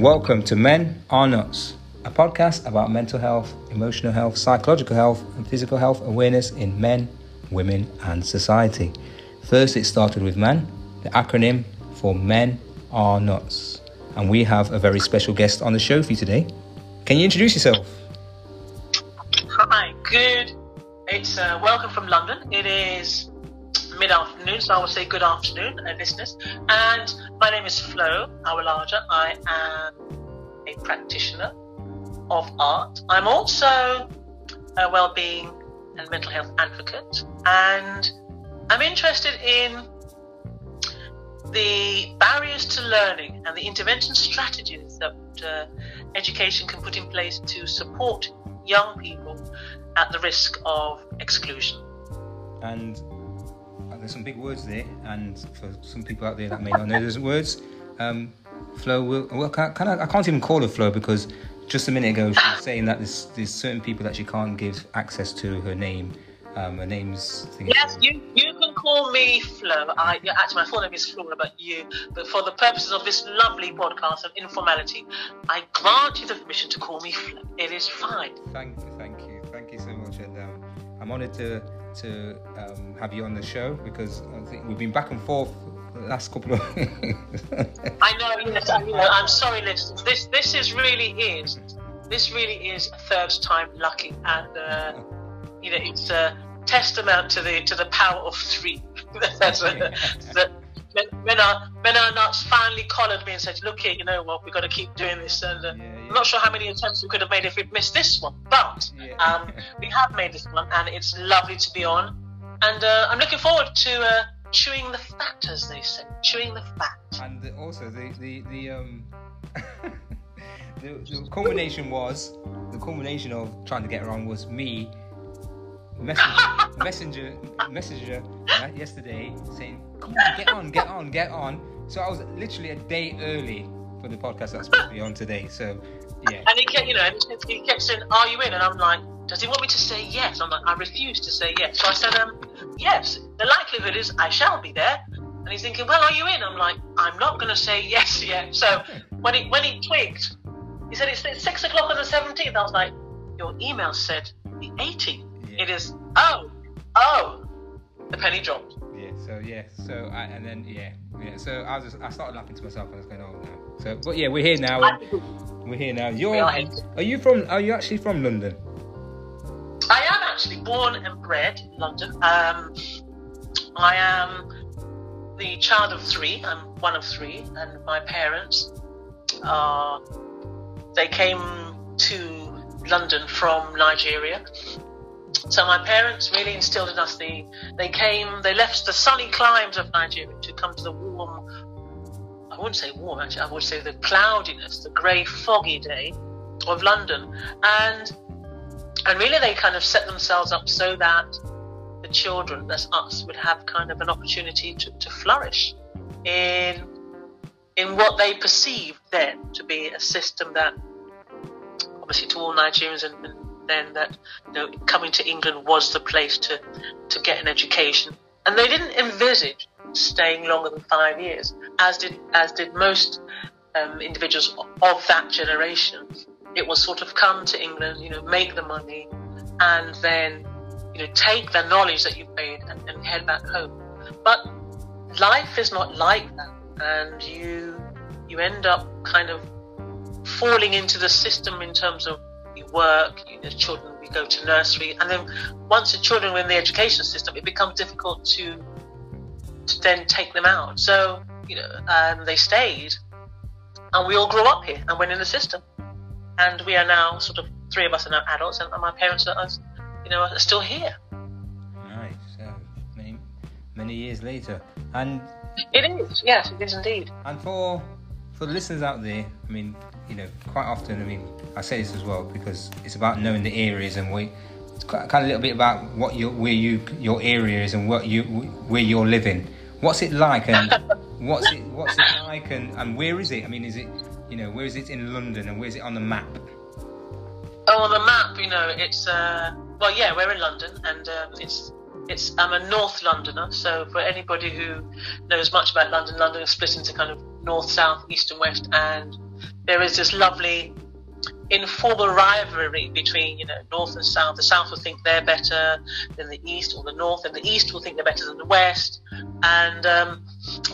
Welcome to Men Are Nuts, a podcast about mental health, emotional health, psychological health, and physical health awareness in men, women, and society. First, it started with men, the acronym for Men Are Nuts. And we have a very special guest on the show for you today. Can you introduce yourself? Hi, good. It's uh, welcome from London. It is mid afternoon, so I will say good afternoon, uh, listeners. And my name is Flo Awolaja. I am a practitioner of art. I'm also a well-being and mental health advocate, and I'm interested in the barriers to learning and the intervention strategies that uh, education can put in place to support young people at the risk of exclusion. And there's some big words there, and for some people out there that may not know those words, um, Flo will. Well, can, can I, I, can't even call her Flo because just a minute ago she was saying that there's, there's certain people that she can't give access to her name. Um, her name's. Yes, you you can call me Flo. I, actually, my full name is Flora, but you. But for the purposes of this lovely podcast of informality, I grant you the permission to call me Flo. It is fine. Thank you, thank you, thank you so much, and um, I'm honoured to to um, have you on the show because I think we've been back and forth the last couple of. I know, yes, I know. I'm sorry, listeners. This this is really is this really is a third time lucky, and uh, you know it's a testament to the to the power of three. That's a, that men are men are not finally collared me and said, "Look here, you know what? We've got to keep doing this." And uh, yeah, yeah. I'm not sure how many attempts we could have made if we'd missed this one, but yeah. um, we have made this one, and it's lovely to be on. And uh, I'm looking forward to uh, chewing the fat, as they say, chewing the fat. And also the the the um. the, the culmination was the culmination of trying to get around was me messenger messenger messenger yesterday saying come on get on get on get on. So i was literally a day early for the podcast that's supposed to be on today so yeah. And he kept you know he kept saying are you in? And i'm like does he want me to say yes? I'm like i refuse to say yes. So i said um yes. The likelihood is i shall be there. And he's thinking well are you in? I'm like i'm not going to say yes yet. So when he when he twigged he said it's, it's six o'clock on the 17th i was like your email said the 18th it is oh oh the penny dropped. Yeah. So yeah. So I, and then yeah yeah. So I was just, I started laughing to myself. I was going oh no. So but yeah we're here now. We're here now. You're are, are you from? Are you actually from London? I am actually born and bred in London. Um, I am the child of three. I'm one of three, and my parents, uh, they came to London from Nigeria so my parents really instilled in us the. They came. They left the sunny climes of Nigeria to come to the warm. I wouldn't say warm actually. I would say the cloudiness, the grey, foggy day of London, and and really they kind of set themselves up so that the children, that's us, would have kind of an opportunity to, to flourish in in what they perceived then to be a system that obviously to all Nigerians and, and then that you know coming to England was the place to to get an education, and they didn't envisage staying longer than five years, as did as did most um, individuals of that generation. It was sort of come to England, you know, make the money, and then you know take the knowledge that you've made and, and head back home. But life is not like that, and you you end up kind of falling into the system in terms of work, you know, children we go to nursery, and then once the children are in the education system, it becomes difficult to to then take them out. So you know, and they stayed, and we all grew up here and went in the system, and we are now sort of three of us are now adults, and my parents are, you know, are still here. Nice. Uh, many many years later, and it is yes, it is indeed. And for for the listeners out there, I mean, you know, quite often, I mean, I say this as well because it's about knowing the areas and we, it's kind of a little bit about what your where you your area is and what you where you're living. What's it like and what's it what's it like and, and where is it? I mean, is it you know where is it in London and where is it on the map? Oh, on the map, you know, it's uh, well, yeah, we're in London and um, it's it's I'm a North Londoner, so for anybody who knows much about London, London is split into kind of north, south, east, and west, and there is this lovely informal rivalry between you know north and south. The south will think they're better than the east, or the north and the east will think they're better than the west. And um,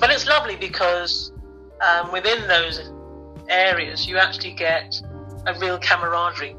but it's lovely because um, within those areas you actually get a real camaraderie.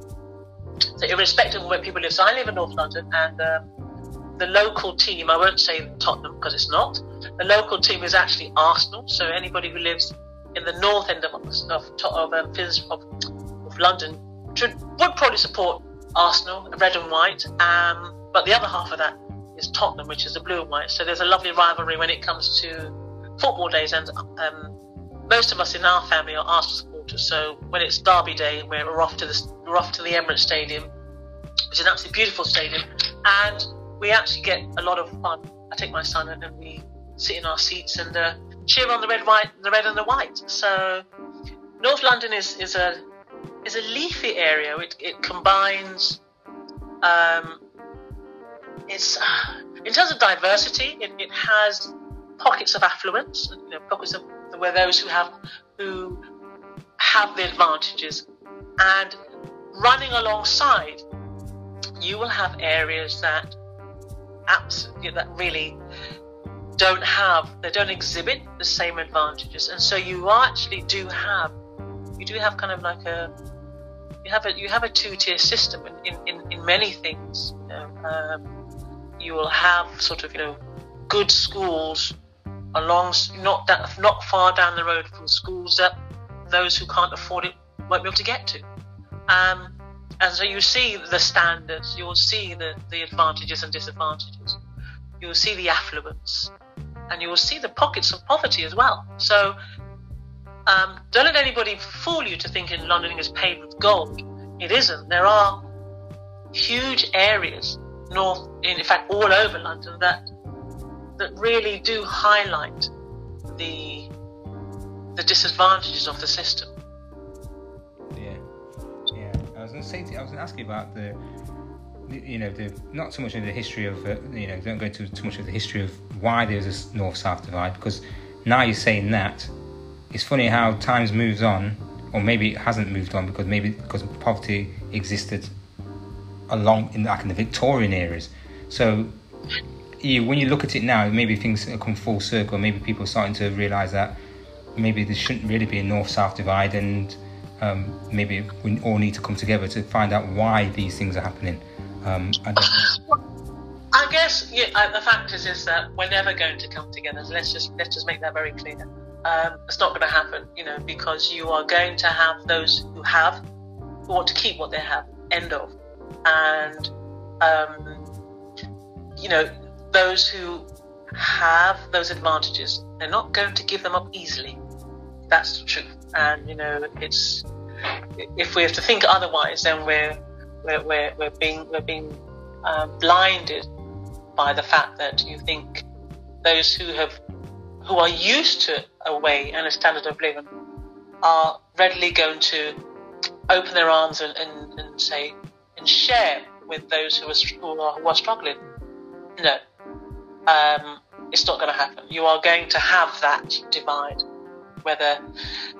So irrespective of where people live, so I live in North London, and um, the local team. I won't say Tottenham because it's not. The local team is actually Arsenal. So anybody who lives in the north end of of, of, um, of London should, would probably support Arsenal, red and white. Um, but the other half of that is Tottenham, which is the blue and white. So there's a lovely rivalry when it comes to football days. And um, most of us in our family are Arsenal supporters. So when it's Derby Day, we're off to the we're off to the Emirates Stadium, which is an absolutely beautiful stadium, and we actually get a lot of fun. I take my son and we sit in our seats and uh, cheer on the red, white, the red and the white. So North London is is a is a leafy area. It, it combines. Um, it's in terms of diversity. It, it has pockets of affluence. You know, pockets of where those who have who have the advantages, and running alongside, you will have areas that absolutely that really don't have they don't exhibit the same advantages, and so you actually do have you do have kind of like a you have a you have a two tier system in, in, in, many things. You, know, um, you will have sort of you know good schools along not that not far down the road from schools that those who can't afford it won't be able to get to. Um, and so you see the standards, you'll see the, the advantages and disadvantages, you'll see the affluence, and you will see the pockets of poverty as well. So um, don't let anybody fool you to thinking London is paved with gold. It isn't. There are huge areas, north, in fact, all over London, that that really do highlight the the disadvantages of the system. Yeah, yeah. I was going to say, to, I was going to ask you about the, you know, the not so much of the history of, uh, you know, don't go into too much of the history of why there's this north-south divide because now you're saying that it's funny how times moves on, or maybe it hasn't moved on because maybe because poverty existed along in like in the Victorian eras. So you, when you look at it now, maybe things come full circle. Maybe people are starting to realise that maybe there shouldn't really be a north-south divide, and um, maybe we all need to come together to find out why these things are happening. Um, I, guess yeah, uh, the fact is, is that we're never going to come together. Let's just let's just make that very clear um, it's not going to happen, you know, because you are going to have those who have, who want to keep what they have, end of. And, um, you know, those who have those advantages, they're not going to give them up easily. That's the truth. And, you know, it's, if we have to think otherwise, then we're, we're, we're, we're being, we're being uh, blinded by the fact that you think those who have who are used to a way and a standard of living are readily going to open their arms and, and, and say and share with those who are, who are, who are struggling. No, um, it's not going to happen. You are going to have that divide, whether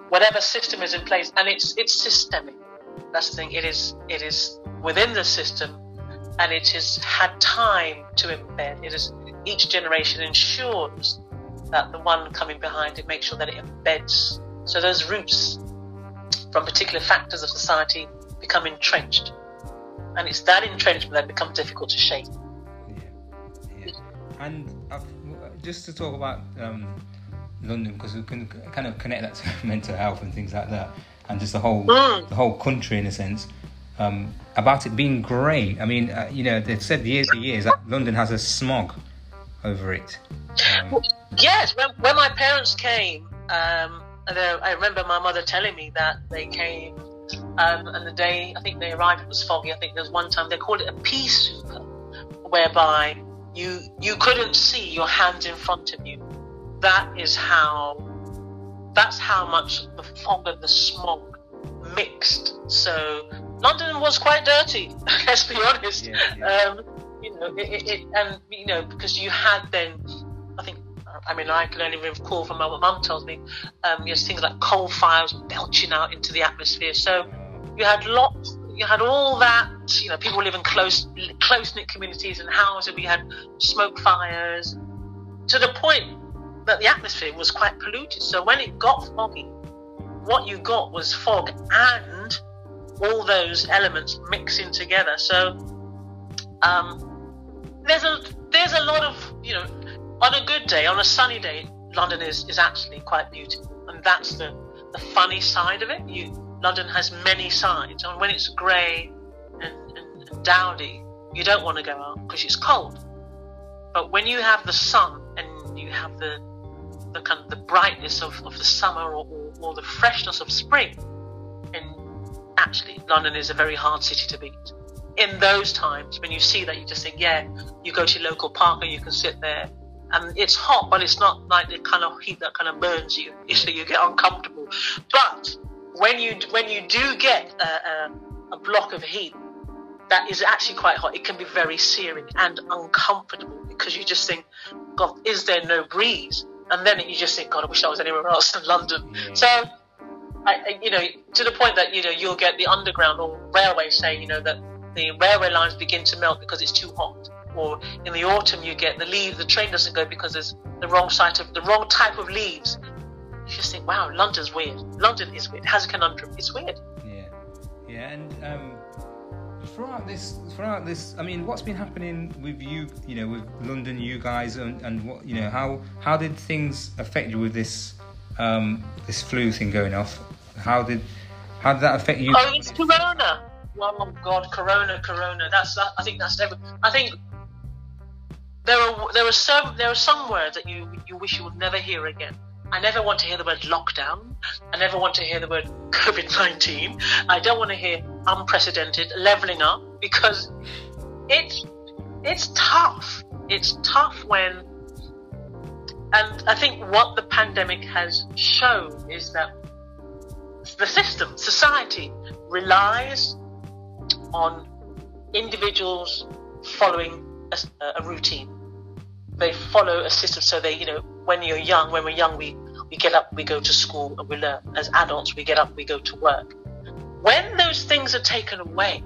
whatever system is in place, and it's it's systemic. That's the thing. It is it is within the system, and it has had time to embed. It is each generation ensures that the one coming behind it makes sure that it embeds. So those roots from particular factors of society become entrenched. And it's that entrenchment that becomes difficult to shake. Yeah. yeah. And uh, just to talk about um, London, because we can kind of connect that to mental health and things like that, and just the whole mm. the whole country in a sense. Um, about it being grey. I mean, uh, you know, they've said years and years that London has a smog over it. Um, yes, when, when, my parents came, um, I remember my mother telling me that they came, um, and the day I think they arrived it was foggy. I think there was one time they called it a pea soup, whereby you you couldn't see your hands in front of you. That is how. That's how much the fog and the smog mixed. So London was quite dirty. Let's be honest. Yeah, yeah. Um, you know, it, it, it, and you know, because you had then, I think I mean, I can only recall from what my mum tells me, um, you know, things like coal fires belching out into the atmosphere. So you had lots, you had all that, you know, people live in close, close knit communities and houses. We had smoke fires to the point that the atmosphere was quite polluted. So when it got foggy, what you got was fog and all those elements mixing together. So um, there's a there's a lot of you know on a good day, on a sunny day, London is, is actually quite beautiful, and that's the the funny side of it. You London has many sides, and when it's grey and, and, and dowdy, you don't want to go out because it's cold. But when you have the sun and you have the the kind of the brightness of, of the summer or, or, or the freshness of spring, actually London is a very hard city to beat. In those times, when you see that, you just think, yeah, you go to your local park and you can sit there and it's hot, but it's not like the kind of heat that kind of burns you, so you get uncomfortable. But when you when you do get a, a, a, block of heat that is actually quite hot, it can be very searing and uncomfortable because you just think, God, is there no breeze? And then you just think, God, I wish I was anywhere else in London. Yeah. So, I, you know, to the point that you know you'll get the underground or railway say, you know, that the railway lines begin to melt because it's too hot or in the autumn you get the leaves, the train doesn't go because there's the wrong side of the wrong type of leaves. You just think, wow, London's weird. London is weird. It has a conundrum. It's weird. Yeah, yeah, and um, throughout this, throughout this, I mean, what's been happening with you, you know, with London, you guys, and, and what, you know, how how did things affect you with this um, this flu thing going off? How did how did that affect you? Oh, it's Corona. Oh God, Corona, Corona. That's I think that's every. I think there are there are some there are some words that you you wish you would never hear again. I never want to hear the word lockdown. I never want to hear the word COVID nineteen. I don't want to hear unprecedented leveling up because it's it's tough. It's tough when and I think what the pandemic has shown is that the system, society, relies on individuals following a, a routine they follow a system. So they, you know, when you're young, when we're young, we we get up, we go to school, and we learn. As adults, we get up, we go to work. When those things are taken away,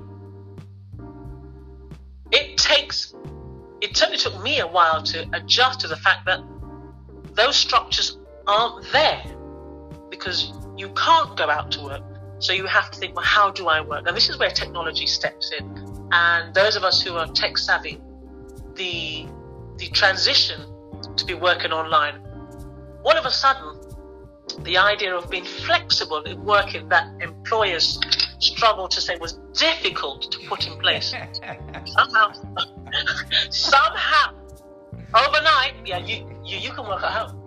it takes. It certainly took me a while to adjust to the fact that those structures aren't there because you can't go out to work. So you have to think, well, how do I work? And this is where technology steps in. And those of us who are tech savvy, the the transition to be working online, all of a sudden, the idea of being flexible in working that employers struggle to say was difficult to put in place. somehow, somehow, overnight, yeah, you, you, you can work at home.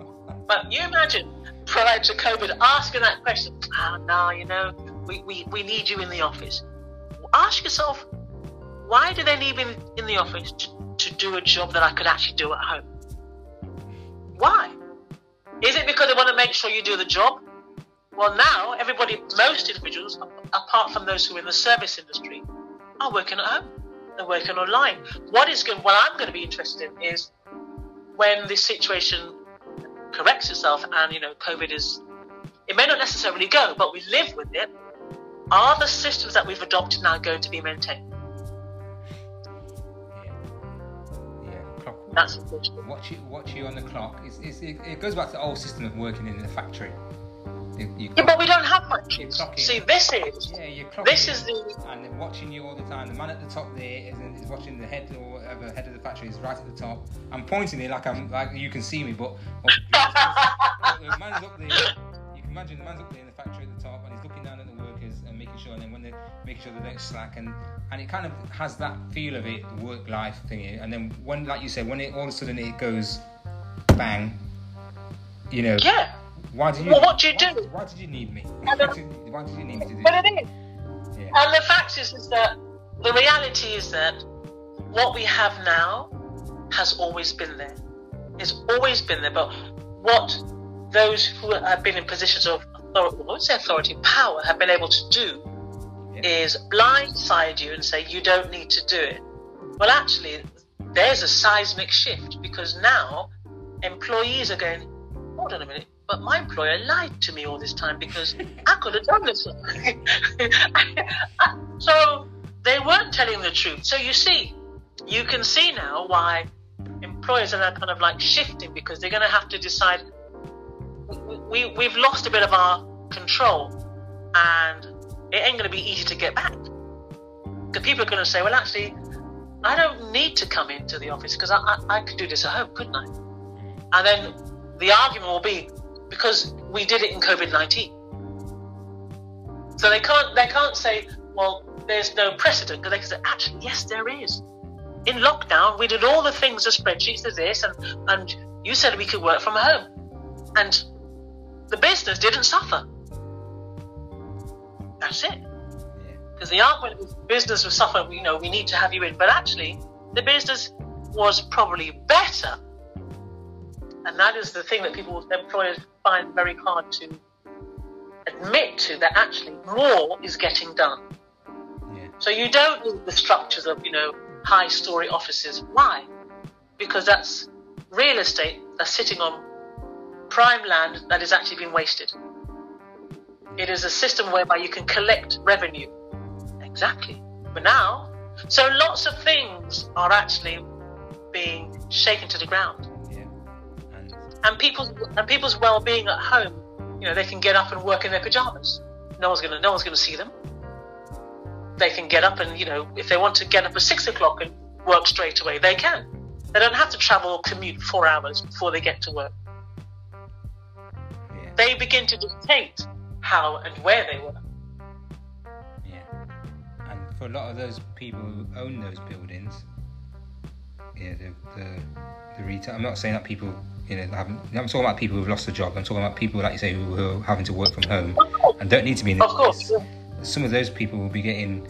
But you imagine prior to COVID asking that question, ah, oh, no, you know, we, we, we need you in the office. Ask yourself, why do they need me in the office? To, to do a job that I could actually do at home. Why? Is it because they want to make sure you do the job? Well, now everybody, most individuals, apart from those who are in the service industry, are working at home. They're working online. What is going? What I'm going to be interested in is when this situation corrects itself, and you know, COVID is. It may not necessarily go, but we live with it. Are the systems that we've adopted now going to be maintained? Yeah, that's Watch you, watch you on the clock. It's, it's, it, it, goes back to the old system of working in the factory. You, you yeah, but we don't have much. See, this is yeah, this is the and they're watching you all the time. The man at the top there is, is watching the head or whatever head of the factory is right at the top. I'm pointing it like I'm like you can see me, but, but the man's up there. You can imagine the man's up there in the factory at the top, and he's looking down at the workers and making sure. And then when they making sure they don't slack and and it kind of has that feel of it, work life thing. And then when, like you said, when it all of a sudden it goes bang, you know. Yeah. Why did you? Well, what do you why, do? Why did you need me? Why did, why did you need me to do? Well, it is. Yeah. And the fact is, is that the reality is that what we have now has always been there. It's always been there. But what those who have been in positions of authority, I would say authority, power, have been able to do is blindside you and say you don't need to do it. Well, actually, there's a seismic shift because now employees are going, hold on a minute, but my employer lied to me all this time because I could have done this. so they weren't telling the truth. So you see, you can see now why employers are kind of like shifting because they're going to have to decide we, we've lost a bit of our control and it ain't going to be easy to get back. Because people are going to say, well, actually, I don't need to come into the office because I, I, I could do this at home, couldn't I? And then the argument will be because we did it in COVID 19. So they can't, they can't say, well, there's no precedent because they can say, actually, yes, there is. In lockdown, we did all the things, the spreadsheets, the this, and, and you said we could work from home. And the business didn't suffer. That's it. Because the argument is business was suffering, you know, we need to have you in. But actually, the business was probably better. And that is the thing that people, employers find very hard to admit to that actually more is getting done. Yeah. So you don't need the structures of, you know, high story offices. Why? Because that's real estate that's sitting on prime land that is actually being wasted. It is a system whereby you can collect revenue. Exactly. But now, so lots of things are actually being shaken to the ground. Yeah. And, people's and people's well-being at home, you know, they can get up and work in their pajamas. No one's gonna no one's gonna see them. They can get up and you know, if they want to get up at six o'clock and work straight away, they can. They don't have to travel or commute four hours before they get to work they begin to dictate how and where they work. Yeah, and for a lot of those people who own those buildings, yeah, the the, the retail. I'm not saying that people, you know, haven't. I'm talking about people who've lost a job. I'm talking about people, like you say, who, who are having to work from home and don't need to be in the of office. Course, yeah. Some of those people will be getting,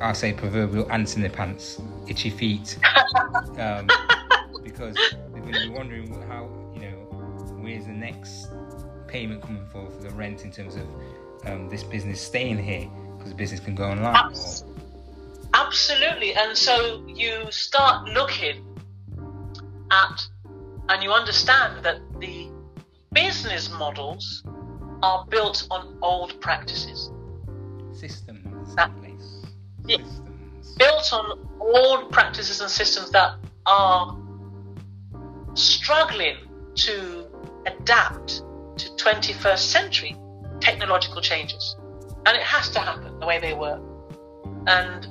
I say, proverbial ants in their pants, itchy feet, um, because they're going to be wondering how, you know, where's the next payment coming for for the rent in terms of um, this business staying here because the business can go online. Abs- absolutely, and so you start looking at and you understand that the business models are built on old practices. Systems. That, yeah, systems. Built on old practices and systems that are struggling to adapt to 21st century technological changes. And it has to happen the way they work. And,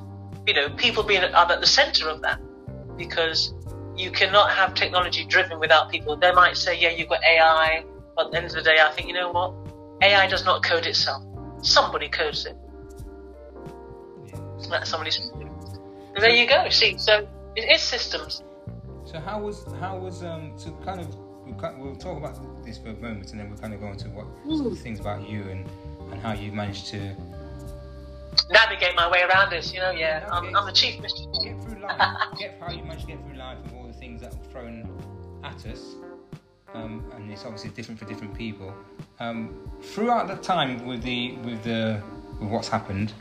you know, people being are at the center of that because you cannot have technology driven without people. They might say, yeah, you've got AI, but at the end of the day, I think, you know what? AI does not code itself. Somebody codes it. Yeah. somebody's. there you go. See, so it is systems. So how was how was um to kind of we'll, talk about this for a moment, and then we'll kind of go into what mm. things about you and and how you managed to navigate my way around this. You know, yeah, I'm, I'm, the chief mystery. Get through life. get how you managed to get through life with all the things that were thrown at us. Um, and it's obviously different for different people. Um, throughout the time with the with the with what's happened,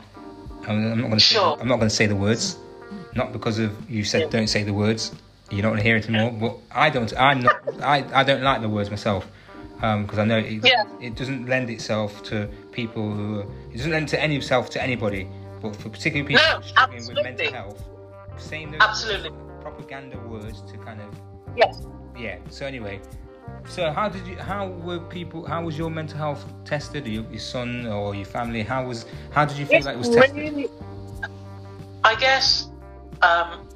I'm not going to sure. I'm not going to say the words, not because of you said yeah. don't say the words you don't want to hear it anymore. But I don't. I'm not. I, I don't like the words myself because um, I know it, yeah. it doesn't lend itself to people who. It doesn't lend to any itself to anybody. But for particularly people no, struggling absolutely. with mental health, saying those absolutely. Propaganda words to kind of. Yes. Yeah. So anyway, so how did you? How were people? How was your mental health tested? Your, your son or your family? How was? How did you feel it's that it was tested? Really, I guess um,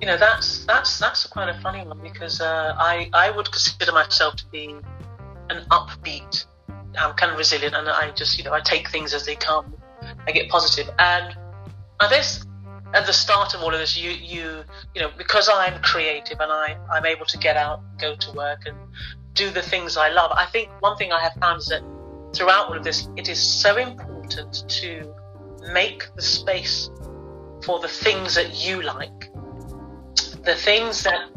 you know that's that's that's quite a funny one because uh, I I would consider myself to be an upbeat. I'm kind of resilient, and I just you know I take things as they come. I get positive, and I guess at the start of all of this, you you you know because I'm creative and I I'm able to get out, go to work, and do the things I love. I think one thing I have found is that throughout all of this, it is so important to make the space for the things that you like the things that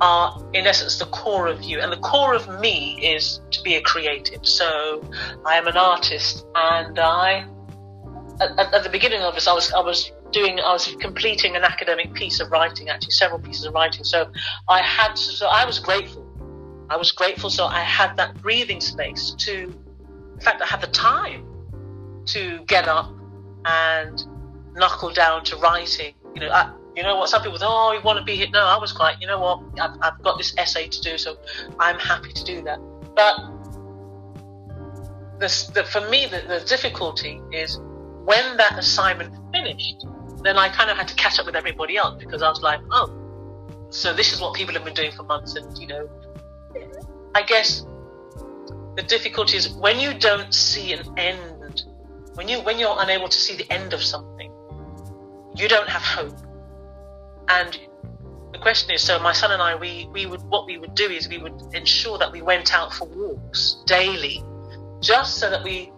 are in essence the core of you and the core of me is to be a creative so i am an artist and i at, at, the beginning of this i was i was doing i was completing an academic piece of writing actually several pieces of writing so i had so i was grateful I was grateful so I had that breathing space to, in fact, I had the time to get up and knuckle down to writing. You know, I, you know what? Some people "Oh, you want to be here?" No, I was quite. You know what? I've, I've got this essay to do, so I'm happy to do that. But the, the, for me, the, the difficulty is when that assignment finished. Then I kind of had to catch up with everybody else because I was like, "Oh, so this is what people have been doing for months," and you know, I guess the difficulty is when you don't see an end, when you when you're unable to see the end of something, you don't have hope. And the question is, so my son and I, we we would what we would do is we would ensure that we went out for walks daily, just so that we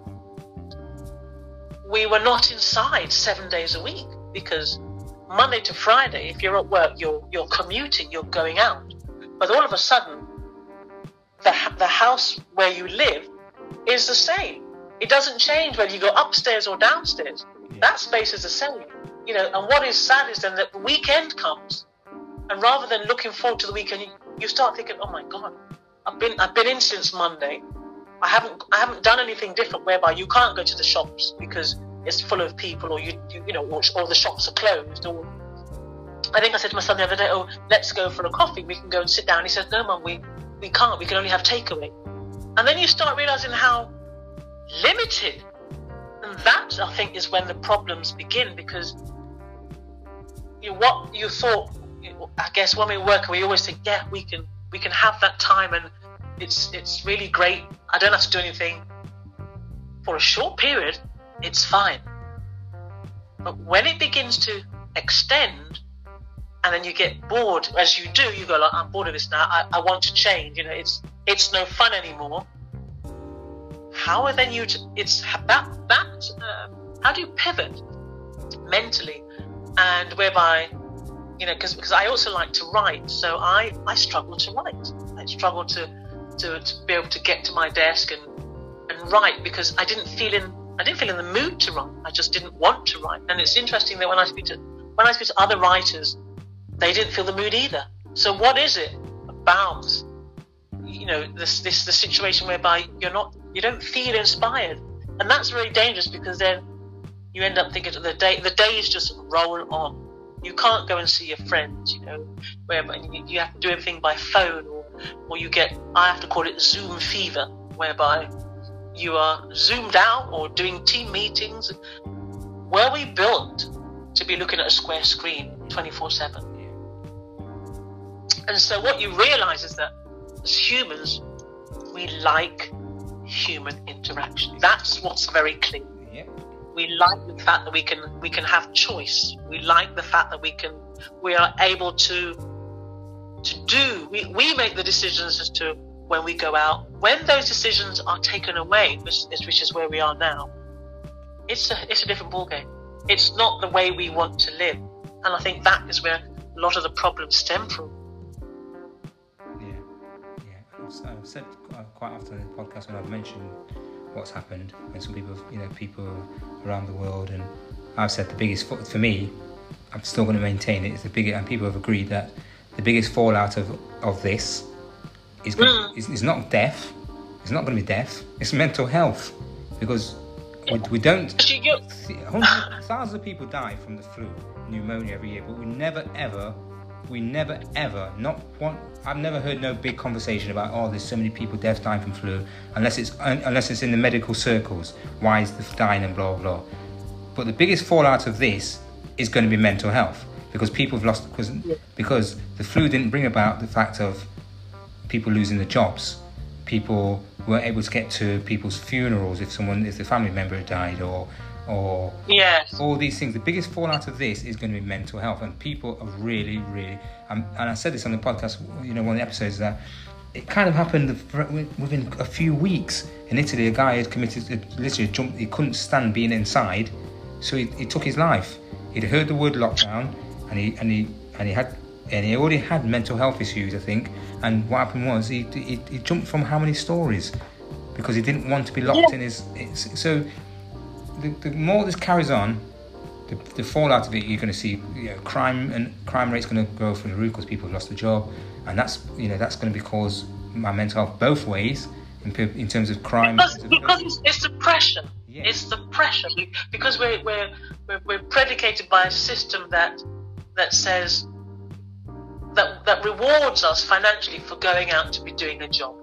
we were not inside seven days a week because Monday to Friday, if you're at work, you're you're commuting, you're going out, but all of a sudden the, the house where you live is the same. It doesn't change whether you go upstairs or downstairs. Yeah. That space is the same. You know, and what is sad is then that the weekend comes, and rather than looking forward to the weekend, you, you start thinking, "Oh my God, I've been I've been in since Monday. I haven't I haven't done anything different whereby you can't go to the shops because it's full of people, or you you, you know, or, or the shops are closed, or I think I said to my son the other day, "Oh, let's go for a coffee. We can go and sit down." He says, "No, mum, we we can't. We can only have takeaway. And then you start realizing how limited. And that, I think, is when the problems begin because you what you thought, I guess, when we work, we always think, yeah, we can, we can have that time, and it's it's really great. I don't have to do anything for a short period. It's fine. But when it begins to extend, and then you get bored as you do you go like i'm bored of this now. I, I want to change. You know it's it's no fun anymore. How are then you it's that that um, how do you pivot mentally? And whereby you know because because i also like to write. So i i struggle to write. I struggle to to, to be able to get to my desk and and write because i didn't feel in i didn't feel in the mood to write i just didn't want to write and it's interesting that when i speak to when i speak to other writers they didn't feel the mood either. So what is it about you know this this the situation whereby you're not you don't feel inspired, and that's very dangerous because then you end up thinking the day the days just roll on. You can't go and see your friends, you know, whereby you have to do everything by phone or or you get I have to call it Zoom fever, whereby you are zoomed out or doing team meetings. Were we built to be looking at a square screen 24 7? And so what you realize is that as humans, we like human interaction. That's what's very clear. We like the fact that we can we can have choice. We like the fact that we can we are able to to do we, we make the decisions as to when we go out. When those decisions are taken away, which, which is where we are now, it's a it's a different ballgame. It's not the way we want to live. And I think that is where a lot of the problems stem from. Yeah. yeah. I've said quite often in the podcast when I've mentioned what's happened, and some people, you know, people around the world, and I've said the biggest for me, I'm still going to maintain it. It's the biggest, and people have agreed that the biggest fallout of of this is mm. is, is not death. It's not going to be death. It's mental health, because we, we don't. Thousands of people die from the flu, pneumonia every year, but we never ever we never ever not one I've never heard no big conversation about oh there's so many people deaths dying from flu unless it's unless it's in the medical circles why is the dying and blah blah blah. but the biggest fallout of this is going to be mental health because people have lost because because the flu didn't bring about the fact of people losing their jobs people weren't able to get to people's funerals if someone if the family member had died or or yes. all these things. The biggest fallout of this is going to be mental health, and people are really, really. Um, and I said this on the podcast, you know, one of the episodes that it kind of happened within a few weeks in Italy. A guy had committed, literally jumped. He couldn't stand being inside, so he, he took his life. He'd heard the word lockdown, and he and he and he had and he already had mental health issues, I think. And what happened was he he, he jumped from how many stories because he didn't want to be locked yeah. in his. So the, the more this carries on, the, the fallout of it, you're going to see you know, crime and crime rate's going to go through the roof because people have lost their job, and that's you know that's going to be cause my mental health both ways in, in terms of crime. Because, because it's, it's the pressure. Yeah. It's the pressure because we're, we're we're we're predicated by a system that that says that that rewards us financially for going out to be doing a job,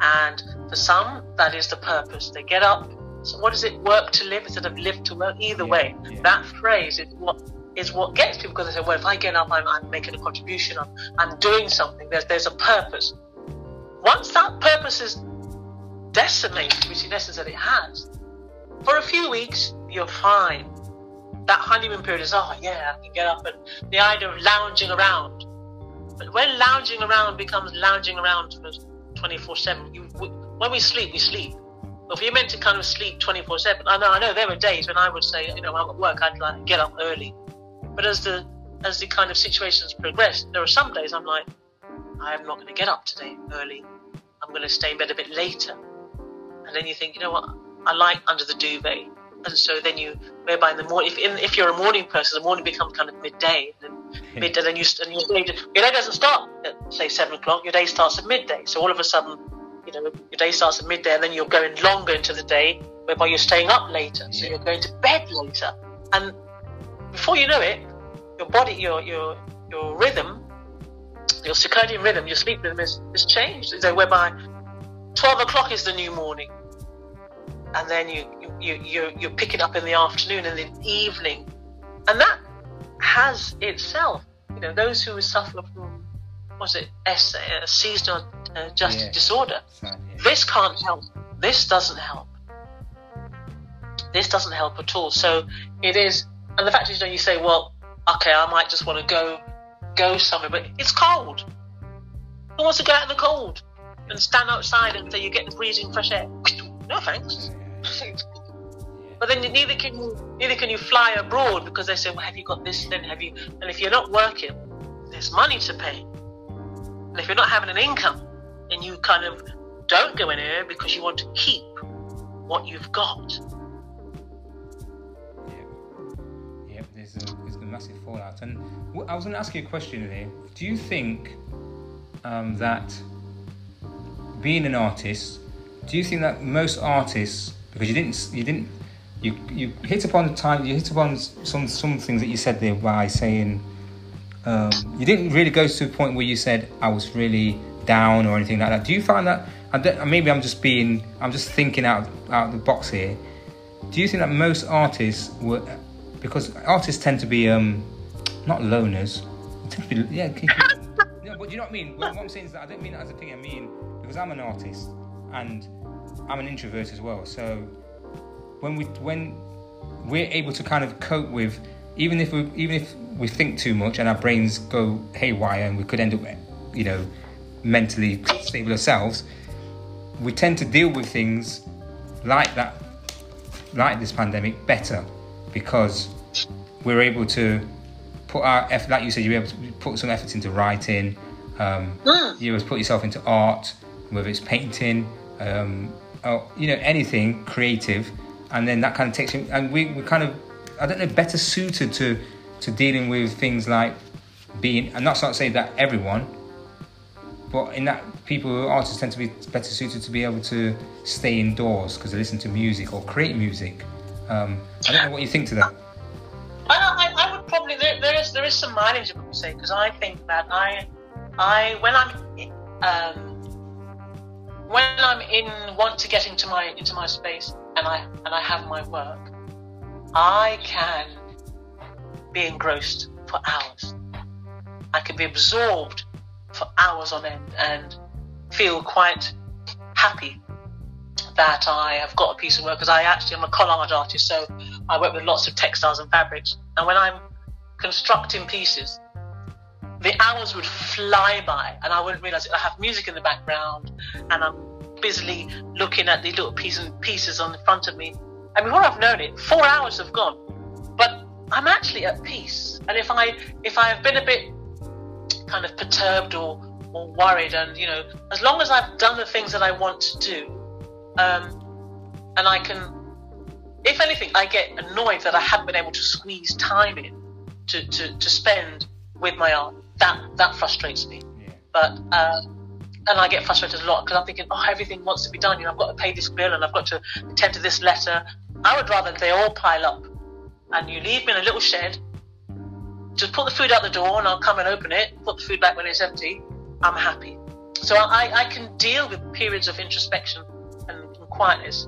and for some that is the purpose. They get up. So what is it? Work to live instead of live to work. Either yeah, way, yeah. that phrase is what is what gets people because they say, well, if I get up, I'm, I'm making a contribution. I'm, I'm doing something. There's there's a purpose. Once that purpose is decimated, which in essence that it has, for a few weeks you're fine. That honeymoon period is, oh yeah, I can get up and the idea of lounging around. But when lounging around becomes lounging around 24 7, when we sleep, we sleep. If you're meant to kind of sleep 24 7, I know, I know there were days when I would say, you know, I'm at work, I'd like get up early but as the as the kind of situations progress, there are some days I'm like, I'm not going to get up today early. I'm going to stay in bed a bit later. And then you think, you know what? I like under the duvet. And so then you, whereby in the morning, if, in, if you're a morning person, the morning becomes kind of midday. And midday, then you, and your day, your day doesn't start at, say, seven o'clock. Your day starts at midday. So all of a sudden, you know, your day starts at midday and then you're going longer into the day, whereby you're staying up later. So you're going to bed later. And before you know it, your body, your your your rhythm, your circadian rhythm, your sleep rhythm is, is changed. So whereby twelve o'clock is the new morning, and then you you you you pick it up in the afternoon and the evening, and that has itself, you know, those who suffer from was it S, uh, seasonal uh, yeah. disorder. yeah. This can't help. This doesn't help. This doesn't help at all. So it is, and the fact is, you know, you say, well, okay, I might just want to go go somewhere, but it's cold. Who wants to go out in the cold and stand outside until you get the breezing fresh air? No thanks. But then neither can you neither can you fly abroad because they say, well, have you got this? Then have you? And if you're not working, there's money to pay. And if you're not having an income, then you kind of don't go anywhere because you want to keep what you've got. is a, is the massive fallout. And I was going to ask you a question here. Do you think um, that being an artist, do you think that most artists, because you didn't, you didn't, you you hit upon the time, you hit upon some some things that you said there by saying um, you didn't really go to a point where you said I was really down or anything like that. Do you find that? maybe I'm just being, I'm just thinking out out of the box here. Do you think that most artists were because artists tend to be um, not loners. Be, yeah, no, but you know what I mean. What, what I'm saying is that I don't mean that as a thing. I mean because I'm an artist and I'm an introvert as well. So when we when we're able to kind of cope with even if we even if we think too much and our brains go haywire and we could end up you know mentally stable ourselves we tend to deal with things like that like this pandemic better because we're able to put our effort, like you said, you're able to put some effort into writing. Um, mm. Able to put yourself into art, whether it's painting, um, or you know anything creative, and then that kind of takes you. And we we kind of, I don't know, better suited to to dealing with things like being. And that's not to say that everyone, but in that people artists tend to be better suited to be able to stay indoors because they listen to music or create music. Um, I don't know what you think to that. I, I, I would probably there, there is there is some mileage I would say because I think that I I when I'm um, when I'm in want to get into my into my space and I and I have my work, I can be engrossed for hours. I can be absorbed for hours on end and feel quite happy that I have got a piece of work because I actually am a collage artist, so I work with lots of textiles and fabrics. And when I'm constructing pieces, the hours would fly by, and I wouldn't realize it. I have music in the background, and I'm busily looking at the little pieces pieces on the front of me. And before I've known it, four hours have gone. But I'm actually at peace. And if I if I have been a bit kind of perturbed or or worried, and you know, as long as I've done the things that I want to do, um, and I can, if anything, I get annoyed that I haven't been able to squeeze time in to, to, to spend with my art. That that frustrates me. Yeah. But um, and I get frustrated a lot because I'm thinking, oh, everything wants to be done. You know, I've got to pay this bill and I've got to attend to this letter. I would rather they all pile up and you leave me in a little shed. Just put the food out the door and I'll come and open it, put the food back when it's empty. I'm happy. So I, I can deal with periods of introspection and, and quietness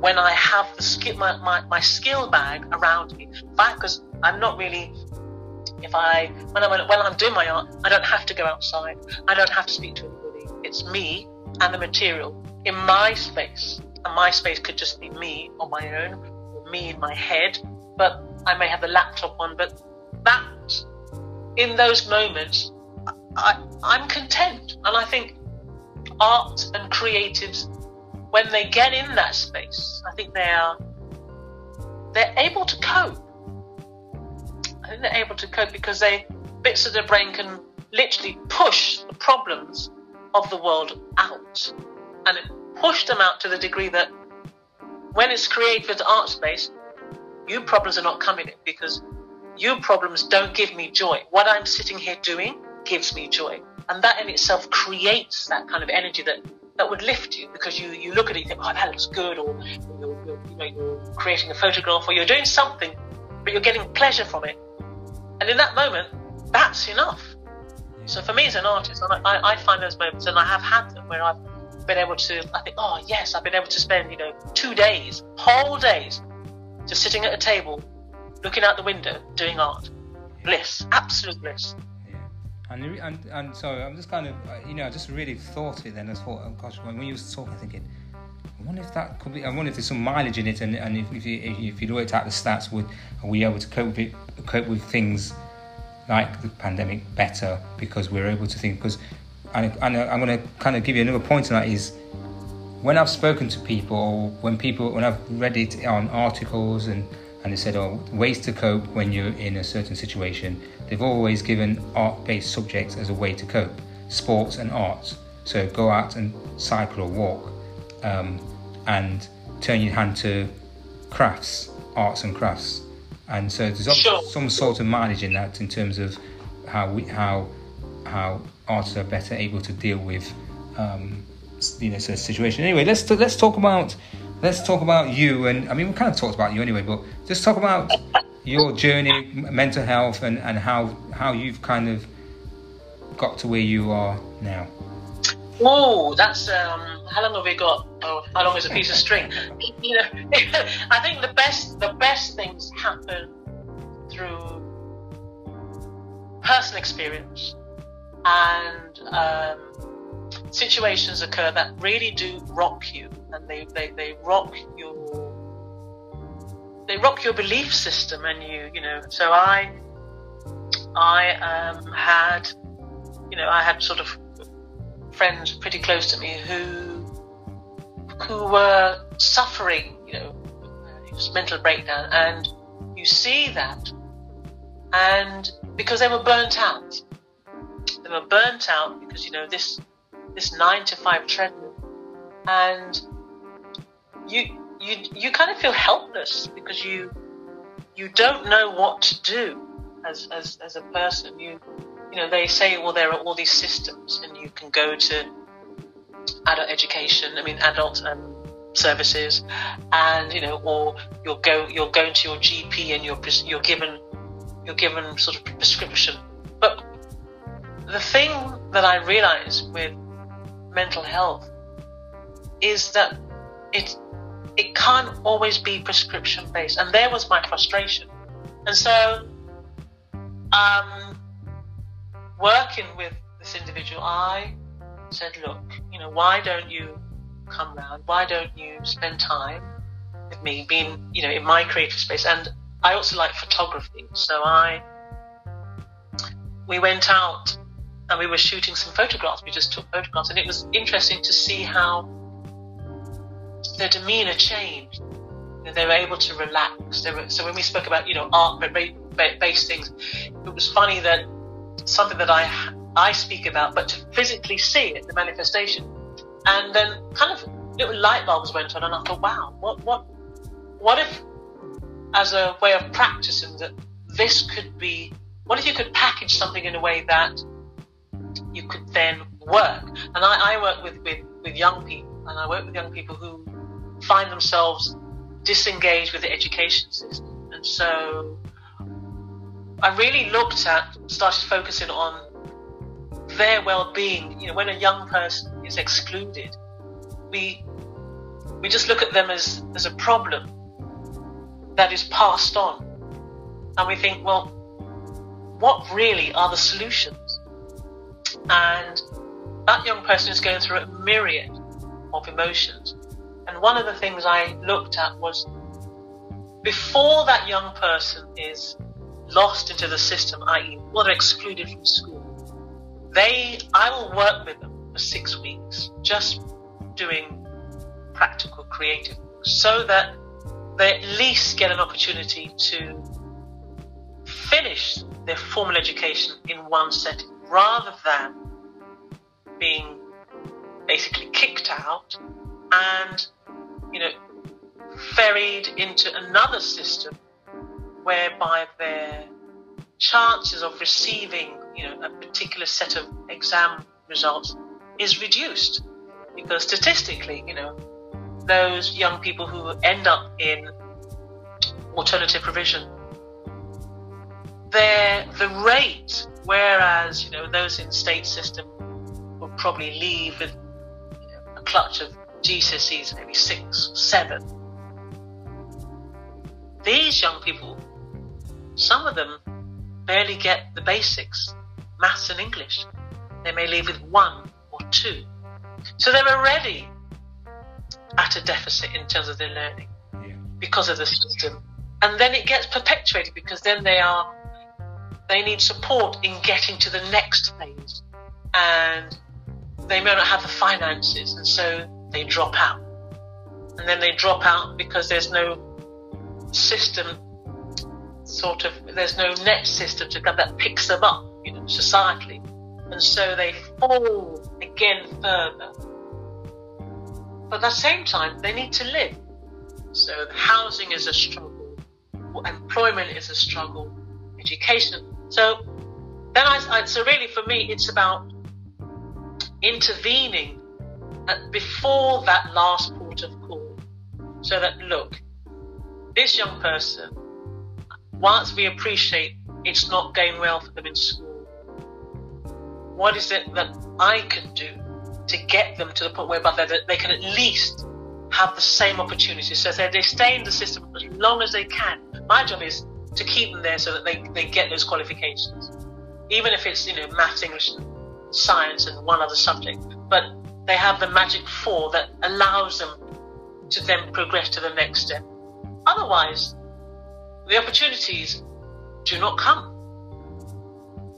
when I have the my, my, my skill bag around me. Because I'm not really if I when I'm when I'm doing my art, I don't have to go outside. I don't have to speak to. It's me and the material in my space. And my space could just be me on my own, or me in my head. But I may have the laptop on. But that in those moments, I, I'm content, and I think art and creatives, when they get in that space, I think they are they're able to cope I think they're able to cope because they bits of their brain can literally push the problems of the world out, and it pushed them out to the degree that when it's created art space, you problems are not coming in because you problems don't give me joy. What I'm sitting here doing gives me joy, and that in itself creates that kind of energy that that would lift you because you you look at it and think, oh, that looks good, or you're, you're, you know, you're creating a photograph, or you're doing something, but you're getting pleasure from it and in that moment, that's enough. So for me as an artist, I, I find those moments, and I have had them where I've been able to, I think, oh yes, I've been able to spend, you know, two days, whole days, just sitting at a table, looking out the window, doing art. Bliss, absolute bliss. And, and, and so I'm just kind of, uh, you know, I just really thought it then. I thought, oh gosh, when you were talking, thinking, I wonder if that could be. I wonder if there's some mileage in it, and, and if, if you if you looked at the stats, would are we able to cope with cope with things like the pandemic better because we're able to think because and, and I'm going to kind of give you another point on that is when I've spoken to people or when people when I've read it on articles and and they said oh ways to cope when you're in a certain situation they've always given art-based subjects as a way to cope sports and arts. So go out and cycle or walk um, and turn your hand to crafts arts and crafts and so there's sure. some sort of mileage in that in terms of how we how how artists are better able to deal with um, you know sort of situation. Anyway, let's t- let's talk about let's talk about you and I mean we kind of talked about you anyway, but just talk about your journey, mental health, and and how how you've kind of got to where you are now. Oh, that's um, how long have we got? Oh, how long is a piece of string? you know, I think the best the best things happen through personal experience and um, situations occur that really do rock you, and they, they, they rock your they rock your belief system, and you you know. So I I um, had you know I had sort of friends pretty close to me who who were suffering, you know, uh, just mental breakdown, and you see that, and because they were burnt out, they were burnt out because you know this this nine to five treadmill, and you you you kind of feel helpless because you you don't know what to do as as as a person. You you know, they say, well, there are all these systems, and you can go to adult education. I mean, adult um, services, and you know, or you're go you're going to your GP and you're you're given you're given sort of prescription. But the thing that I realize with mental health is that it it can't always be prescription based, and there was my frustration, and so. Um, working with this individual, I said, look, you know, why don't you come round? Why don't you spend time with me, being, you know, in my creative space? And I also like photography, so I we went out and we were shooting some photographs. We just took photographs, and it was interesting to see how their demeanor changed. They were able to relax. Were, so when we spoke about, you know, art-based things, it was funny that something that I I speak about, but to physically see it, the manifestation, and then kind of little light bulbs went on, and I thought, wow, what what what if, as a way of practicing, that this could be, what if you could package something in a way that you could then work. And I, I work with, with, with young people, and I work with young people who find themselves disengaged with the education system. And so I really looked at, started focusing on their well-being. You know, when a young person is excluded, we we just look at them as as a problem that is passed on, and we think, well, what really are the solutions? And that young person is going through a myriad of emotions. And one of the things I looked at was before that young person is lost into the system, i.e., well, they're excluded from school, they, I will work with them for six weeks, just doing practical, creative so that they at least get an opportunity to finish their formal education in one setting rather than being basically kicked out and you know ferried into another system whereby their chances of receiving you know a particular set of exam results is reduced because statistically you know those young people who end up in alternative provision their the rate whereas you know those in state system will probably leave with you know, a clutch of GCSEs maybe six seven. These young people some of them barely get the basics maths and English they may leave with one or two so they're already at a deficit in terms of their learning Yeah. because of the system. And then it gets perpetuated because then they are they need support in getting to the next phase. And they may not have the finances and so they drop out. And then they drop out because there's no system sort of there's no net system to come that picks them up, you know, societally. And so they fall again further. But at the same time, they need to live. So housing is a struggle, employment is a struggle, education. So then I, I so really for me, it's about intervening before that last port of call. So that look, this young person, whilst we appreciate it's not going well for them in school, what is it that I can do to get them to the point whereby they, they can at least have the same opportunities? So they, stay in the system as long as they can. My job is to keep them there so that they, they get those qualifications. Even if it's, you know, maths, English, science and one other subject. But they have the magic four that allows them to then progress to the next step. Otherwise, the opportunities do not come.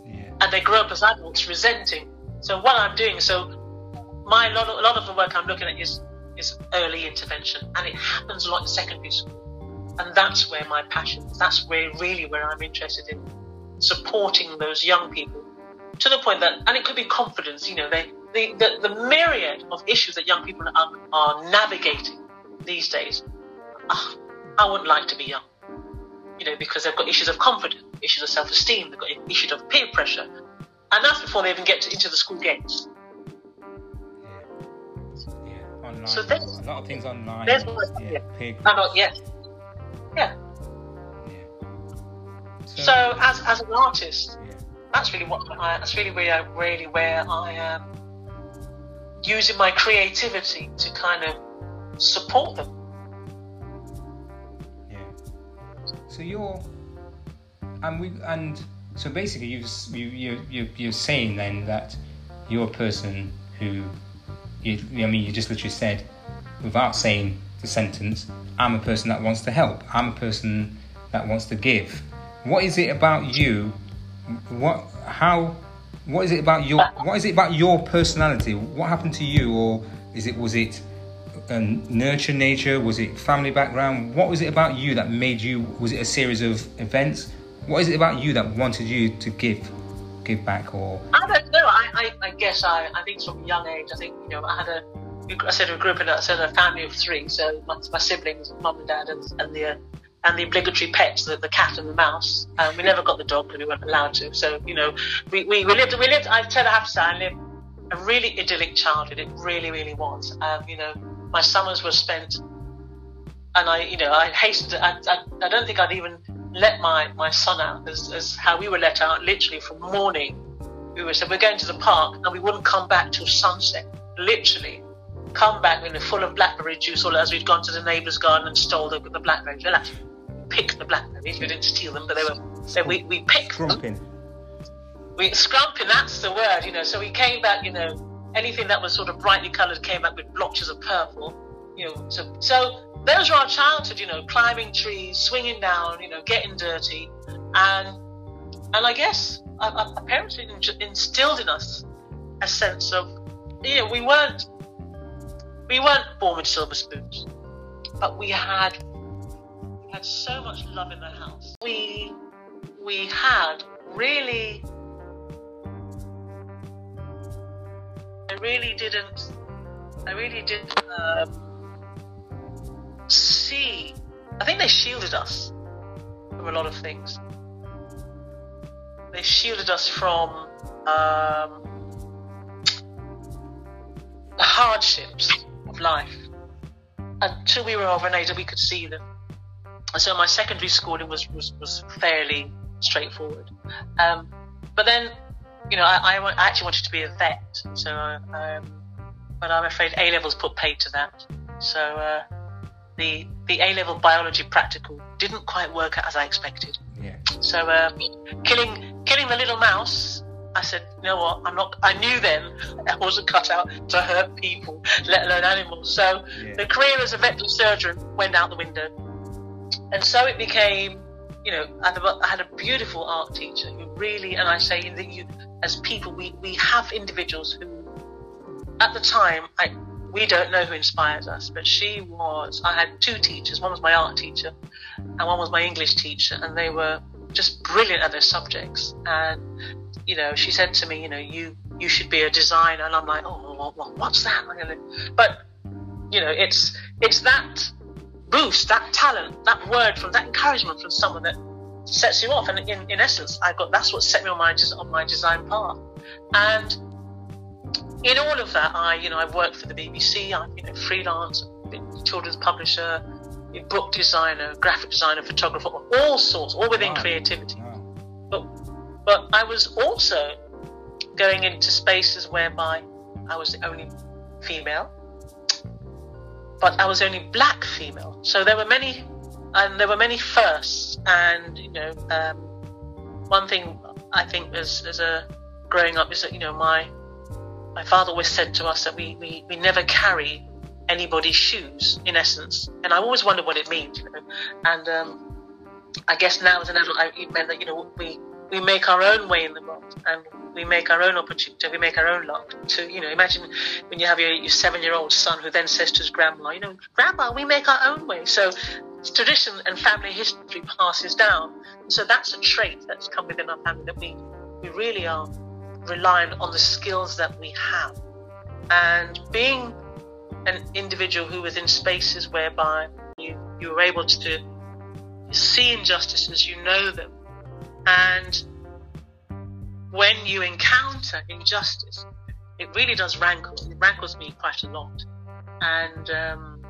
Yeah. And they grow up as adults resenting. So what I'm doing, so my lot of, a lot of the work I'm looking at is is early intervention, and it happens a lot in secondary school, and that's where my passion is. That's where really where I'm interested in supporting those young people to the point that, and it could be confidence. You know, they the the, the myriad of issues that young people are, are navigating these days. ah, I wouldn't like to be young, you know, because they've got issues of confidence, issues of self-esteem, they've got issues of peer pressure, and that's before they even get to, into the school gates. Yeah. Online. So there's- a lot of things online. there's yeah. yeah. Pig. No, not yet. Yeah. Yeah. So as as an artist, yeah. that's really what I, that's really where I, really where I am using my creativity to kind of support them. So you're, and we, and so basically, you you you you you're saying then that you're a person who, you, I mean, you just literally said, without saying the sentence, I'm a person that wants to help. I'm a person that wants to give. What is it about you? What how? What is it about your? What is it about your personality? What happened to you, or is it was it nurture nature? Was it family background? What was it about you that made you? Was it a series of events? What is it about you that wanted you to give, give back, or I don't know. I, I, I guess I, I think from a young age, I think, you know, I had a, I said we grew up in a, I said a family of three. So my, my siblings, mum and dad, and, and the, uh, and the obligatory pets, the, the cat and the mouse. Um, we never got the dog because we weren't allowed to. So, you know, we, we, we lived, we lived, I tell I have to say, I lived a really idyllic childhood. It really, really was. Um, you know, my summers were spent, and I, you know, I hastened. I, I, I don't think I'd even let my, my son out as, as how we were let out, literally from morning. We were said we're going to the park, and we wouldn't come back till sunset. Literally, come back in a full of blackberry juice, or as we'd gone to the neighbour's garden and stole the, the blackberries. Well, actually, pick the blackberries. We didn't steal them, but they were. So we we picked Scrumping. them. We scrumping. That's the word, you know. So we came back, you know, anything that was sort of brightly coloured came back with blotches of purple, you know. So so those were our childhood, you know, climbing trees, swinging down, you know, getting dirty, and and I guess our, our parents instilled in us a sense of, you know, we weren't we weren't born with silver spoons, but we had we had so much love in the house. We we had really I really didn't I really didn't um, see. I think they shielded us from a lot of things. They shielded us from um, the hardships of life until we were of an age that we could see them. And so my secondary schooling was, was, was fairly straightforward. Um, but then, you know, I, I, actually wanted to be a vet. So, um, but I'm afraid A levels put paid to that. So, uh, the the A level biology practical didn't quite work out as I expected. Yeah. So uh, killing killing the little mouse, I said, you know what? I'm not. I knew then I wasn't cut out to hurt people, let alone animals. So Yeah. the career as a veterinary surgeon went out the window, and so it became. You know, I had a- beautiful art teacher who really, and I say that you, as people, we we have individuals who, at the time, I we don't know who inspires us, but she was. I had two teachers. One was my art teacher, and one was my English teacher, and they were just brilliant at their subjects. And you know, she said to me, you know, you you should be a designer, and I'm like, oh, what, what, what's that? But you know, it's it's that boost, that talent, that word from that encouragement from someone that sets you off. And in, in essence, I got that's what set me on my on my design path. And in all of that, I you know I worked for the BBC. I'm you know freelance, been children's publisher, book designer, graphic designer, photographer, all sorts, all within Wow. creativity. Wow. But but I was also going into spaces whereby I was the only female, but I was only black female. So there were many, and there were many firsts. And you know, um, one thing I think as as a growing up is that you know my my father always said to us that we we, we never carry anybody's shoes in essence, and I always wondered what it means. You know? And um, I guess now as an adult, I, it meant that you know we we make our own way in the world, and we make our own opportunity. We make our own luck. To you know, imagine when you have your, your seven-year-old son who then says to his grandma, you know, Grandma, we make our own way. So tradition and family history passes down. So that's a trait that's come within our family that we we really are reliant on the skills that we have, and being an individual who was in spaces whereby you you were able to see injustices, you know them, and when you encounter injustice, it really does rankle. It rankles me quite a lot, and um,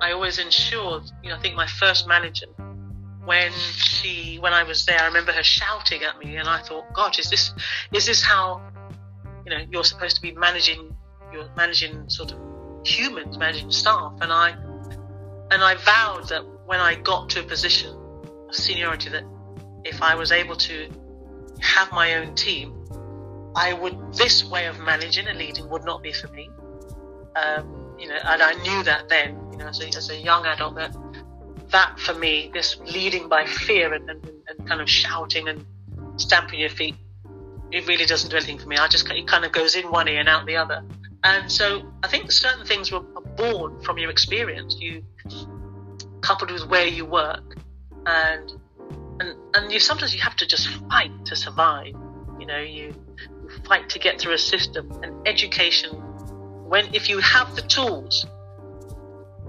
I always ensured. You know, I think my first manager, when she when I was there, I remember her shouting at me, and I thought, God, is this is this how you know you're supposed to be managing you're managing sort of humans, managing staff, and I and I vowed that when I got to a position of seniority, that if I was able to have my own team, I would this way of managing and leading would not be for me. Um, you know, and I knew that then, you know, as a, as a young adult, that that for me, this leading by fear and, and, and kind of shouting and stamping your feet, it really doesn't do anything for me. I just it kind of goes in one ear and out the other. And so I think certain things were born from your experience, you coupled with where you work, and and you sometimes you have to just fight to survive. You know, you, you fight to get through a system. And education, when if you have the tools,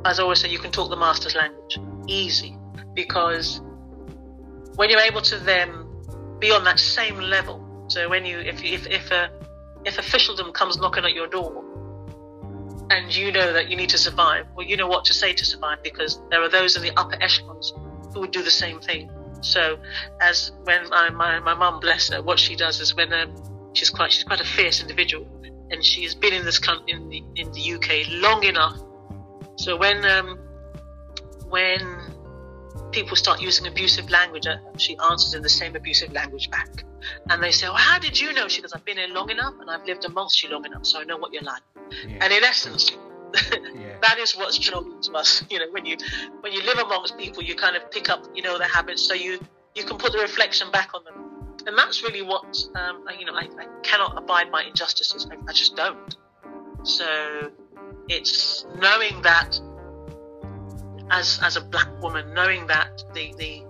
as I always say, you can talk the master's language easy because when you're able to then be on that same level. So when you if if if a if officialdom comes knocking at your door and you know that you need to survive, well, you know what to say to survive because there are those in the upper echelons who would do the same thing. So, as when I, my my mum, bless her, what she does is when um, she's quite she's quite a fierce individual, and she's been in this country in the in the UK long enough. So when um, when people start using abusive language, uh, she answers in the same abusive language back. And they say, Well, how did you know? She goes, I've been here long enough and I've lived amongst you long enough, so I know what you're like. Yeah. And in essence, yeah. that is what's drawn to us. You know, when you when you live amongst people, you kind of pick up, you know, their habits, so you you can put the reflection back on them. And that's really what, um, you know, I, I, cannot abide my injustices. I, I just don't. So it's knowing that as as a black woman, knowing that the the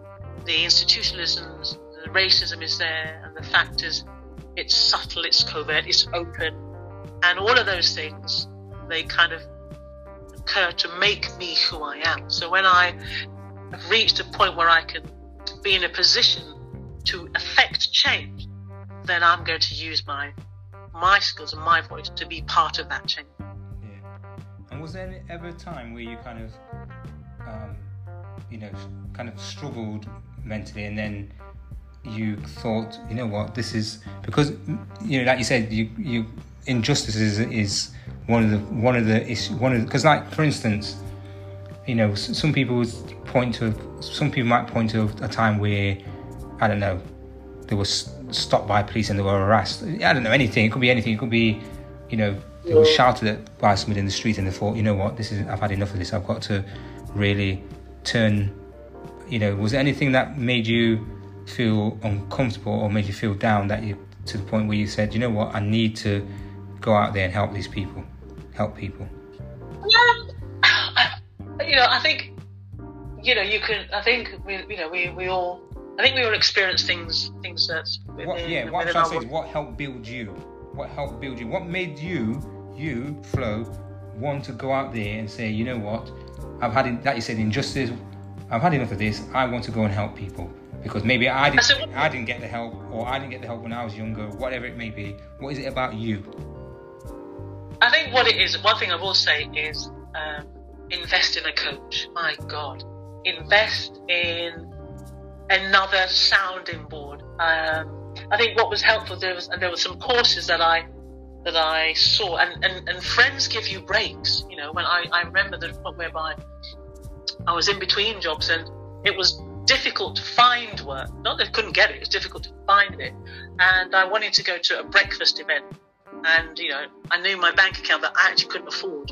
the institutionalisms, the racism is there, and the fact is it's subtle, it's covert, it's open, and all of those things they kind of occur to make me who I am. So when I have reached a point where I can be in a position to affect change, then I'm going to use my my skills and my voice to be part of that change. Yeah. And was there ever a time where you kind of um, you know, kind of struggled mentally, and then you thought, you know what, this is because you know, like you said, you you injustice is, is one of the one of the issue one of because like for instance, you know, some people would point to some people might point to a time where I don't know, they were stopped by police and they were harassed. I don't know anything. It could be anything. It could be, you know, they were shouted at by somebody in the street and they thought, you know what, this is I've had enough of this. I've got to really turn you know was there anything that made you feel uncomfortable or made you feel down that you to the point where you said you know what i need to go out there and help these people help people yeah you know i think you know you can i think we you know we, we all i think we all experience things things that what, yeah what i'm trying to say is what helped build you what helped build you what made you you Flo want to go out there and say you know what I've had, that you said, injustice. I've had enough of this. I want to go and help people because maybe I didn't, I didn't get the help, or I didn't get the help when I was younger, whatever it may be. What is it about you? I think what it is. One thing I will say is um, invest in a coach. My God, invest in another sounding board. Um, I think what was helpful there was, and there were some courses that I that I saw, and, and, and friends give you breaks. You know, when I, I remember the point whereby I was in between jobs and it was difficult to find work. Not that I couldn't get it, it was difficult to find it. And I wanted to go to a breakfast event. And, you know, I knew my bank account that I actually couldn't afford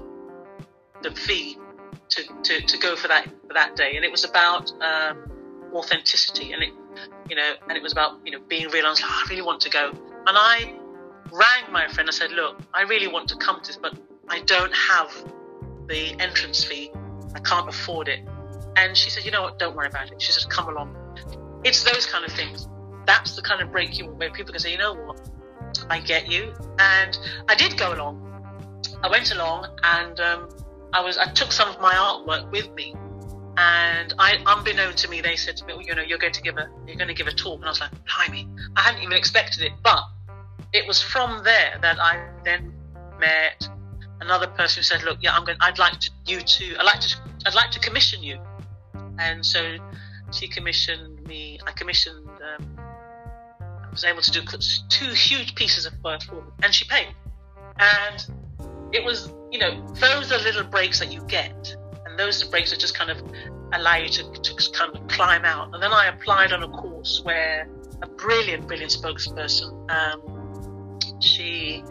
the fee to, to, to go for that for that day. And it was about um, authenticity and it you know, and it was about, you know, being real. I was like, oh, I really want to go. And I rang my friend. I said, look, I really want to come to this, but I don't have the entrance fee I can't afford it. And she said, you know what, don't worry about it. She said, come along. It's those kind of things. That's the kind of break you where people can say, you know what, I get you. And I did go along. I went along and um, I was I took some of my artwork with me. And I, unbeknown to me, they said to me, well, you know, you're going to give a, you're going to give a talk. And I was like, blimey, I hadn't even expected it. But it was from there that I then met another person who said, "Look, yeah, I'm going. I'd like to you to. I'd like to. I'd like to commission you." And so she commissioned me. I commissioned. Um, was able to do two huge pieces of work for me, and she paid. And it was, you know, those are little breaks that you get, and those are breaks that just kind of allow you to, to kind of climb out. And then I applied on a course where a brilliant, brilliant spokesperson. Um, she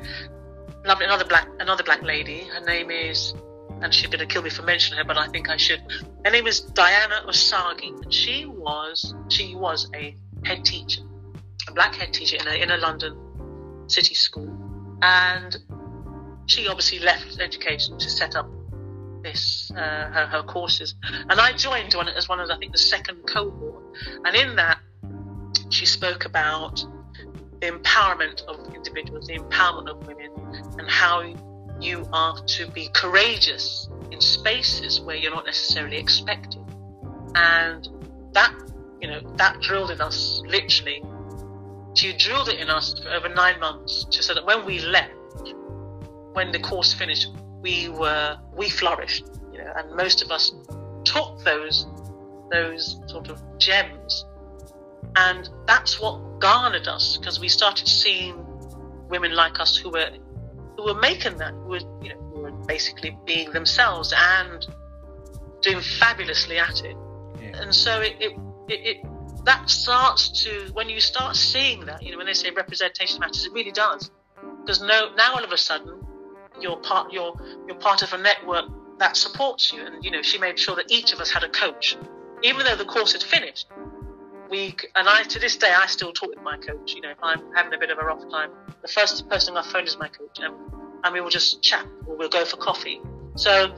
lovely another black another black lady. Her name is and she's gonna kill me for mentioning her, but I think I should. Her name is Diana Osagi, and she was she was a head teacher, a black head teacher in a in a London city school, and she obviously left education to set up this uh, her, her courses, and I joined one as one of I think the second cohort, and in that she spoke about the empowerment of individuals, the empowerment of women, and how you are to be courageous in spaces where you're not necessarily expected. And that, you know, that drilled in us literally she drilled it in us for over nine months, to, so that when we left, when the course finished, we were we flourished, you know, and most of us took those those sort of gems, and that's what garnered us because we started seeing women like us who were who were making that, who were you know, who were basically being themselves and doing fabulously at it, Yeah. and so it, it, it, it that starts to when you start seeing that, you know, when they say representation matters, it really does, because no, now all of a sudden you're part you're you're part of a network that supports you, and you know she made sure that each of us had a coach, even though the course had finished. We and I to this day I still talk with my coach. You know, if I'm having a bit of a rough time, the first person I phone is my coach, and, and we will just chat or we'll go for coffee. So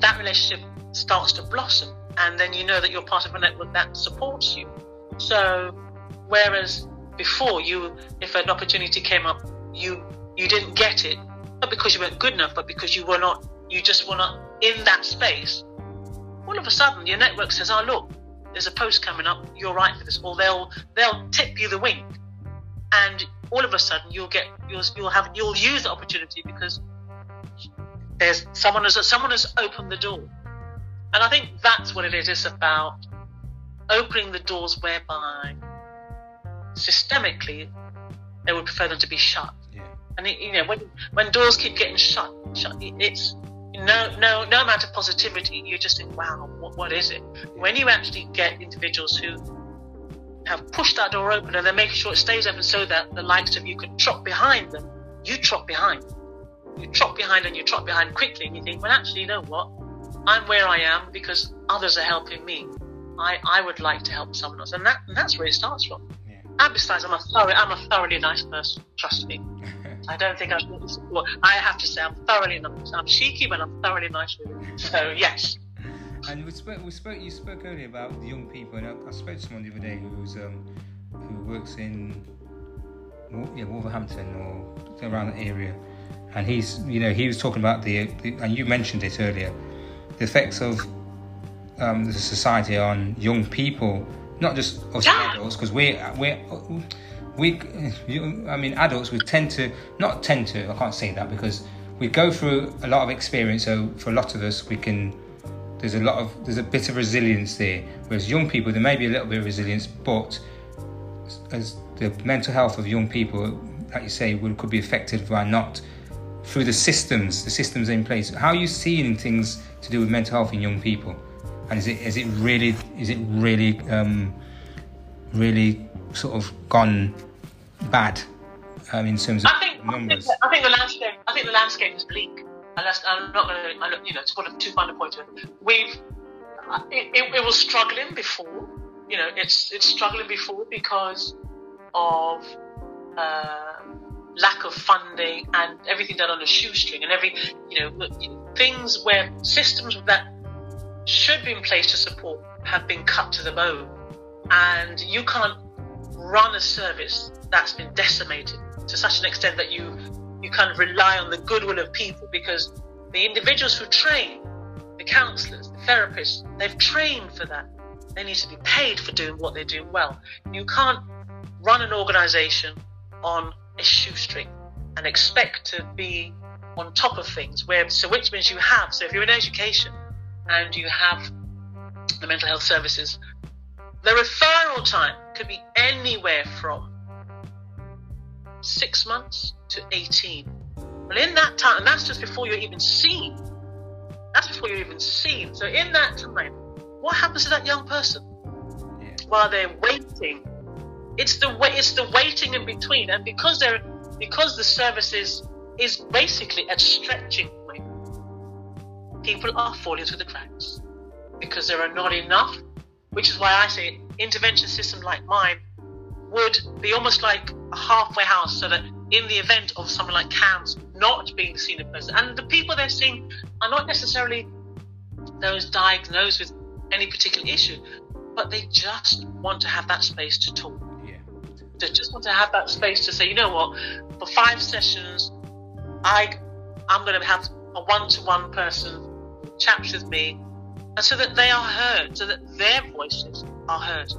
that relationship starts to blossom, and then you know that you're part of a network that supports you. So whereas before you, if an opportunity came up, you you didn't get it, not because you weren't good enough, but because you were not, you just were not in that space. All of a sudden, your network says, "Oh, look, there's a post coming up. You're right for this," or they'll they'll tip you the wink, and all of a sudden you'll get you'll you'll have you'll use the opportunity because there's someone has someone has opened the door, and I think that's what it is. It's about opening the doors whereby systemically they would prefer them to be shut. Yeah. And it, you know, when when doors keep getting shut, shut, it's no no no amount of positivity. You're just think, wow, what what is it? When you actually get individuals who have pushed that door open and they're making sure it stays open so that the likes of you can trot behind them, you trot behind. You trot behind and you trot behind quickly, and you think, well, actually, you know what? I'm where I am because others are helping me. I, I would like to help someone else, and that and that's where it starts from. Yeah. And besides, I'm a thorough, I'm a thoroughly nice person. Trust me. I don't think I should. Well, I have to say I'm thoroughly nice. I'm cheeky, but I'm thoroughly nice with it. So yes, And we spoke, we spoke, you spoke earlier about the young people, and I, I spoke to someone the other day who's um, who works in yeah, Wolverhampton or around that area, and he's, you know, he was talking about the, the and you mentioned it earlier, the effects of um, the society on young people, not just us Yeah. adults, because we we we, I mean, adults we tend to not tend to. I can't say that because we go through a lot of experience. So for a lot of us, we can there's a lot of there's a bit of resilience there whereas young people there may be a little bit of resilience but as the mental health of young people like you say will, could be affected by not through the systems the systems in place how are you seeing things to do with mental health in young people and is it is it really is it really um, really sort of gone bad um, in terms of I think numbers I think the landscape. I think the landscape is bleak. Unless I'm not going to, you know, to put a too fine a point to it. We've it, it, it was struggling before. You know, it's it's struggling before because of uh, lack of funding and everything done on a shoestring and every you know things where systems that should be in place to support have been cut to the bone, and you can't run a service that's been decimated to such an extent that you you kind of rely on the goodwill of people because the individuals who train, the counsellors, the therapists, they've trained for that. They need to be paid for doing what they're doing well. You can't run an organisation on a shoestring and expect to be on top of things. Where so which means you have so if you're in education and you have the mental health services, the referral time could be anywhere from six months to 18. Well, in that time, and that's just before you're even seen. That's before you're even seen. So, in that time, what happens to that young person yeah while they're waiting? It's the wait. It's the waiting in between, and because they're because the service is is basically at stretching point, people are falling through the cracks because there are not enough. Which is why I say intervention system like mine would be almost like a halfway house so that in the event of someone like CAMHS not being seen in person, and the people they're seeing are not necessarily those diagnosed with any particular issue, but they just want to have that space to talk. They just want to have that space to say, you know what, for five sessions, I I'm going to have a one-to-one person chat with me, and so that they are heard, so that their voices are heard.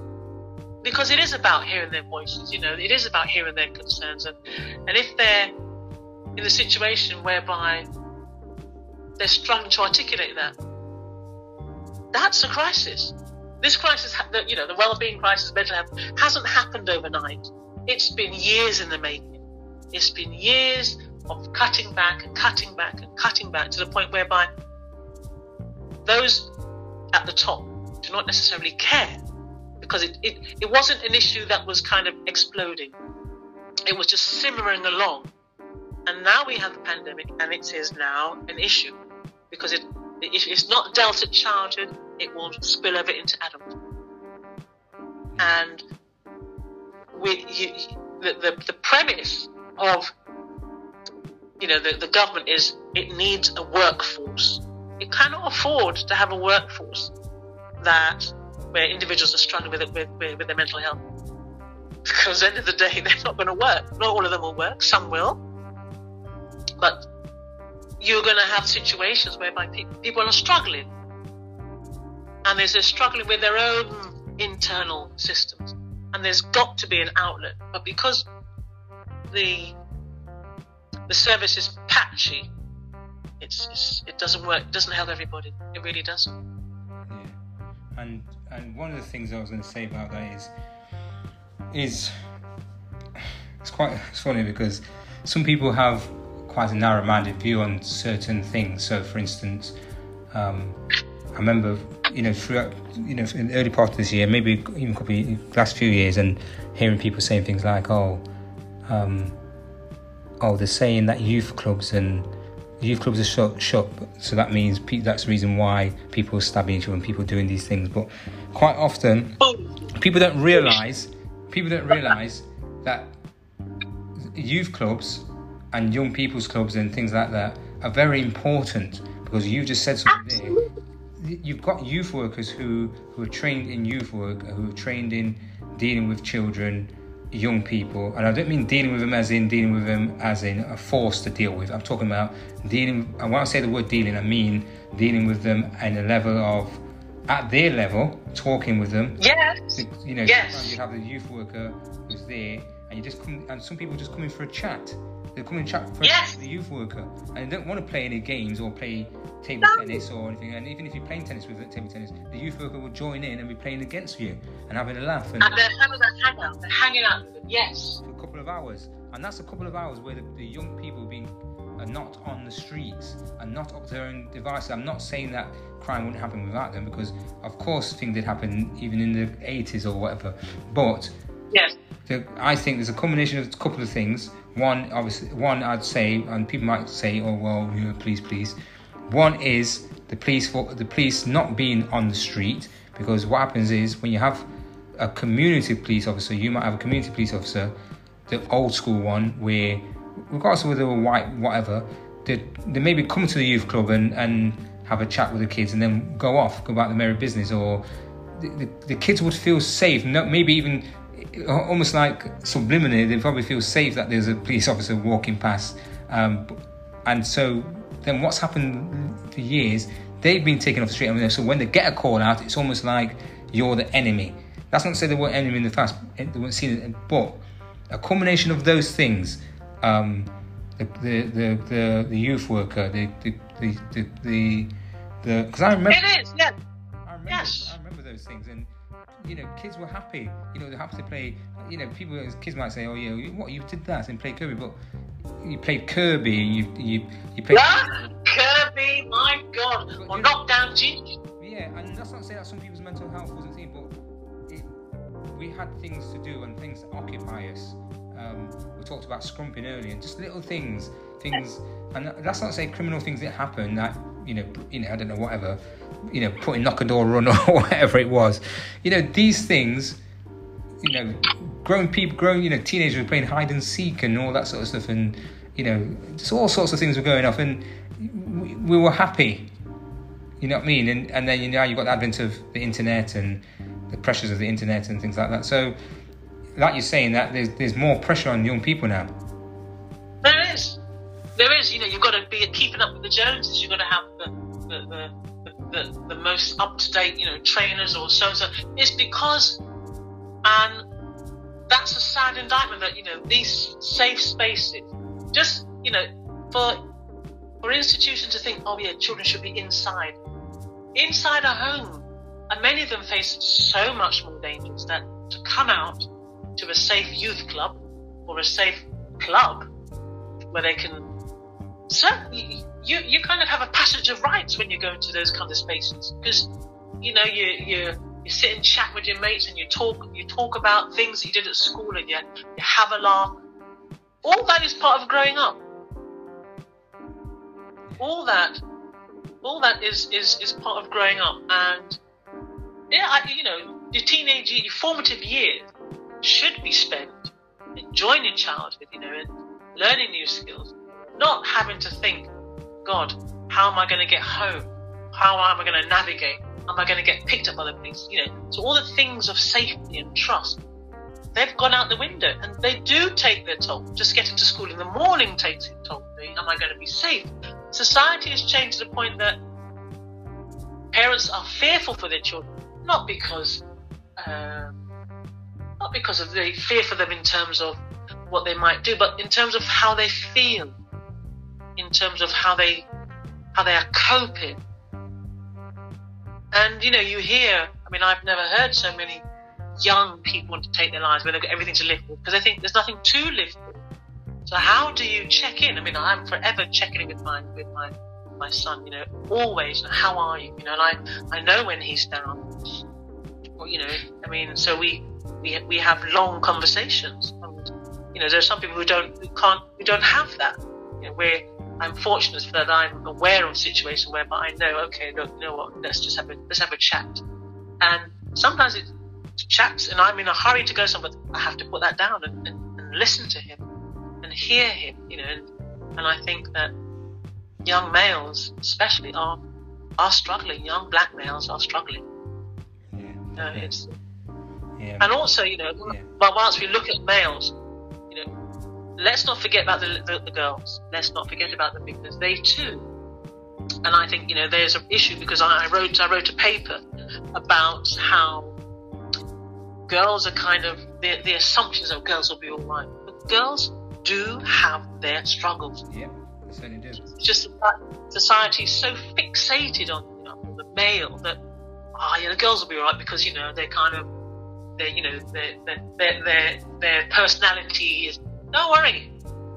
because it is about hearing their voices. You know, it is about hearing their concerns, and and if they're in a situation whereby they're struggling to articulate that, that's a crisis. This crisis, you know, the well-being crisis, mental health, hasn't happened overnight. It's been years in the making. It's been years of cutting back and cutting back and cutting back to the point whereby those at the top do not necessarily care because it, it, it wasn't an issue that was kind of exploding. It was just simmering along. And now we have the pandemic and it is now an issue because it, it it's not dealt at childhood, it will spill over into adulthood. And with you, the, the, the premise of you know the, the government is it needs a workforce. It cannot afford to have a workforce that where individuals are struggling with it with, with, with their mental health. Because at the end of the day, they're not going to work. Not all of them will work. Some will, but you're going to have situations whereby pe- people are struggling, and they're struggling with their own internal systems, and there's got to be an outlet. But because the the service is patchy, it's, it's it doesn't work. It doesn't help everybody. It really doesn't. Yeah, and and one of the things I was going to say about that is is it's quite it's funny because some people have quite a narrow-minded view on certain things. So, for instance, um, I remember you know throughout you know in the early part of this year, maybe even could be last few years, and hearing people saying things like, "Oh, um, oh, they're saying that youth clubs and youth clubs are shut, shut, so that means pe- that's the reason why people are stabbing each other and people are doing these things. But quite often, people don't realise people don't realise that youth clubs and young people's clubs and things like that are very important because you just said something there. You've got youth workers who, who are trained in youth work, who are trained in dealing with children, young people, and I don't mean dealing with them as in dealing with them as in a force to deal with. I'm talking about dealing. And when I say the word dealing, I mean dealing with them at a level of at their level, talking with them. Yes. You know, yes. you have the youth worker who's there, and you just come, and some people just come in for a chat. They come in chat for yes. the youth worker, and they don't want to play any games or play table no. tennis or anything. And even if you're playing tennis with table tennis, the youth worker will join in and be playing against you and having a laugh. And, and they're having a hangout. They're hanging out with them. Yes. For a couple of hours, and that's a couple of hours where the, the young people being are not on the streets and not up to their own devices. I'm not saying that crime wouldn't happen without them because, of course, things did happen even in the 80s or whatever. But yes. The, I think there's a combination of a couple of things. One, obviously, one I'd say, and people might say, "Oh well, you know, please, please." One is the police for the police not being on the street because what happens is when you have a community police officer, you might have a community police officer, the old school one where, regardless of whether they're white, whatever, they, they maybe come to the youth club and, and have a chat with the kids and then go off, go about the merry business, or the, the, the kids would feel safe, no, maybe even almost like subliminally, they probably feel safe that there's a police officer walking past. Um, and so then what's happened for years, they've been taken off the street. And so when they get a call out, it's almost like you're the enemy. That's not to say they weren't enemy in the past, they weren't seen it, but a combination of those things, um, the, the, the, the, the youth worker, the, the, the, the, the, because I remember. It is, yeah. I remember, yes. I remember those things. And you know, kids were happy. You know, they're happy to play. You know, people, kids might say, "Oh, yeah, what you did that and play Kirby," but you played Kirby and you you you played. Kirby, my God, or knockdown Gingy. Yeah, and that's not to say that some people's mental health wasn't seen, but it, we had things to do and things to occupy us. Um, we talked about scrumping earlier, and just little things, things, and that's not to say criminal things that happen that you know, you know, I don't know, whatever, you know, putting knock a door run or whatever it was. You know, these things, you know, grown people, grown, you know, teenagers were playing hide and seek and all that sort of stuff, and you know, just all sorts of things were going off, and we, we were happy. You know what I mean? And and then you know you've got the advent of the internet and the pressures of the internet and things like that. So, like you're saying, that there's there's more pressure on young people now. There is there is, you know, you've got to be keeping up with the Joneses. You've got to have the the, the, the, the most up to date, you know, trainers or so so. It's because And that's a sad indictment that, you know, these safe spaces, just, you know, for for institutions to think, oh yeah, children should be inside. Inside a home. And many of them face so much more dangers that to come out to a safe youth club or a safe club where they can certainly you you kind of have a passage of rites when you go into those kind of spaces because you know you you you sit and chat with your mates and you talk you talk about things that you did at school and you, you have a laugh. All that is part of growing up. All that all that is is is part of growing up. And yeah I, you know your teenage your formative years should be spent enjoying your childhood you know and learning new skills. Not having to think god how am i going to get home? How am i going to navigate am i going to get picked up by the police? You know so all the things of safety and trust they've gone out the window and they do take their toll. Just getting to school in the morning takes its toll am i going to be safe? Society has changed to the point that parents are fearful for their children, not because um, not because of the fear for them in terms of what they might do, but in terms of how they feel, in terms of how they how they are coping. And you know, you hear. I mean, I've never heard so many young people want to take their lives where they've got everything to live for because they think there's nothing to live for. So how do you check in? I mean, I'm forever checking in with my with my my son. You know, always. How are you? You know, and I I know when he's down. Or, you know, I mean, so we we we have long conversations. And, you know, there's some people who don't who can't who don't have that. You know, where I'm fortunate that I'm aware of a situation whereby I know, okay, look, you know what, let's just have a let's have a chat. And sometimes it's chats, and I'm in a hurry to go somewhere. I have to put that down and, and, and listen to him and hear him, you know, and, and I think that young males, especially, are are struggling. Young black males are struggling. Yeah. It's, yeah. and also, you know, Yeah. but once we look at males, let's not forget about the, the, the girls. Let's not forget about them because they too. And I think you know there's an issue because I, I wrote I wrote a paper about how girls are kind of the, the assumptions of girls will be all right, but girls do have their struggles. Yeah, they certainly do. It's just that society is so fixated on, you know, the male that ah, yeah, the girls will be alright because you know they're kind of, they you know, their their their, their personality is. Don't worry,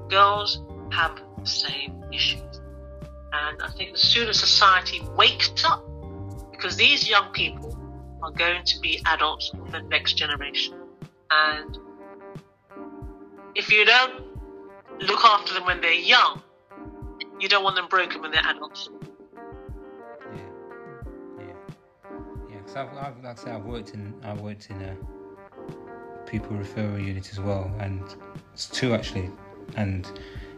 girls have the same issues, and I think the sooner society wakes up, because these young people are going to be adults of the next generation, and if you don't look after them when they're young, you don't want them broken when they're adults. Yeah, yeah, yeah. Because I've, I've, like I say, I've worked in, I've worked in a pupil referral unit as well, and it's two actually. And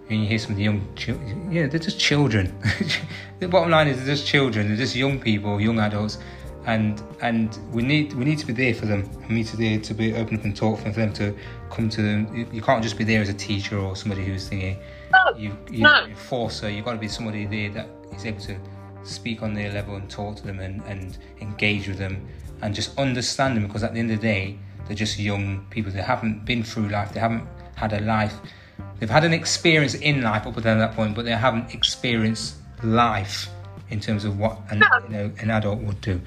when you hear some of the young children, yeah, they're just children. the bottom line is they're just children. They're just young people, young adults, and and we need we need to be there for them. We need to be there to be open up and talk for them, for them to come to them. You- can't just be there as a teacher or somebody who's thinking No, you, you no. enforcer. You've got to be somebody there that is able to speak on their level and talk to them and, and engage with them and just understand them because at the end of the day, they're just young people. They haven't been through life. They haven't had a life. They've had an experience in life up until that point, but they haven't experienced life in terms of what an, you know, an adult would do.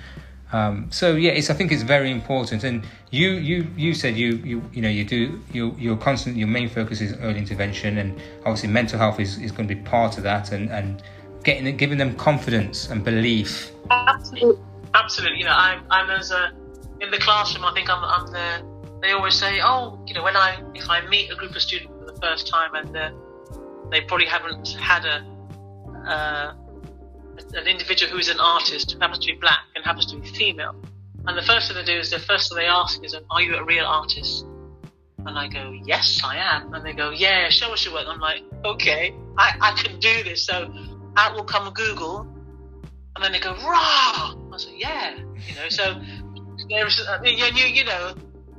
Um, so yeah, it's, I think it's very important. And you, you, you said you, you, you know, you do, you, you're constant. Your main focus is early intervention, and obviously mental health is, is going to be part of that, and and getting, giving them confidence and belief. Absolutely. Absolutely. You know, I'm, I'm as a, in the classroom, I think I'm, I'm the, they always say, oh, you know, when I, if I meet a group of students for the first time and uh, they probably haven't had a, uh, an individual who is an artist, who happens to be black and happens to be female. And the first thing they do is the first thing they ask is, are you a real artist? And I go, yes, I am. And they go, yeah, show us your work. I'm like, okay, I, I can do this. So out will come Google and then they go, rah! I said, yeah, you know, so there's, you, you know,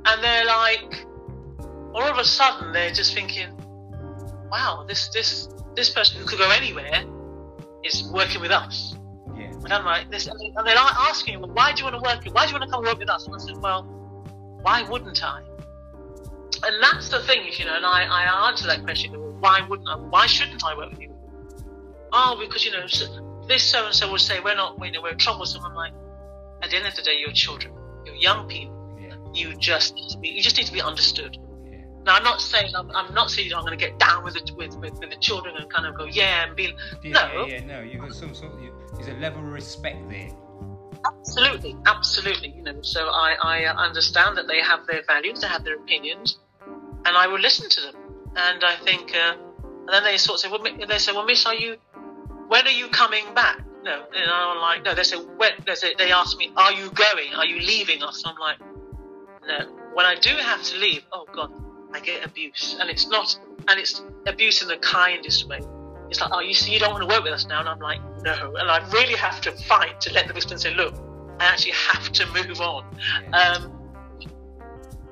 and they're like, all of a sudden they're just thinking, wow, this, this, this person who could go anywhere is working with us. Yeah, And I'm like, this, and they're like asking, well, why do you want to work? Why do you want to come work with us? And I said, well, Why wouldn't I? And that's the thing, you know, and I, I answer that question, why wouldn't I? Why shouldn't I work with you? Oh, because, you know, this so and so will say, we're not, you know, we're troublesome. I'm like, at the end of the day, you're children, you're young people. You just need to be, you just need to be understood. Yeah. Now, I'm not saying I'm, I'm not saying I'm going to get down with, the, with, with with the children and kind of go yeah and be Yeah, no yeah, yeah, no. You've got some sort. Of, you, there's a level of respect there. absolutely absolutely you know so I I understand that they have their values they have their opinions and I will listen to them and I think uh, and then they sort of say well they say well Miss are you when are you coming back no and I'm like no they say when they say they ask me are you going are you leaving us I'm like when I do have to leave oh God I get abuse and it's not and it's abuse in the kindest way it's like, oh, you see, you don't want to work with us now. And I'm like, no. And I really have to fight to let the person say, look, I actually have to move on. Um,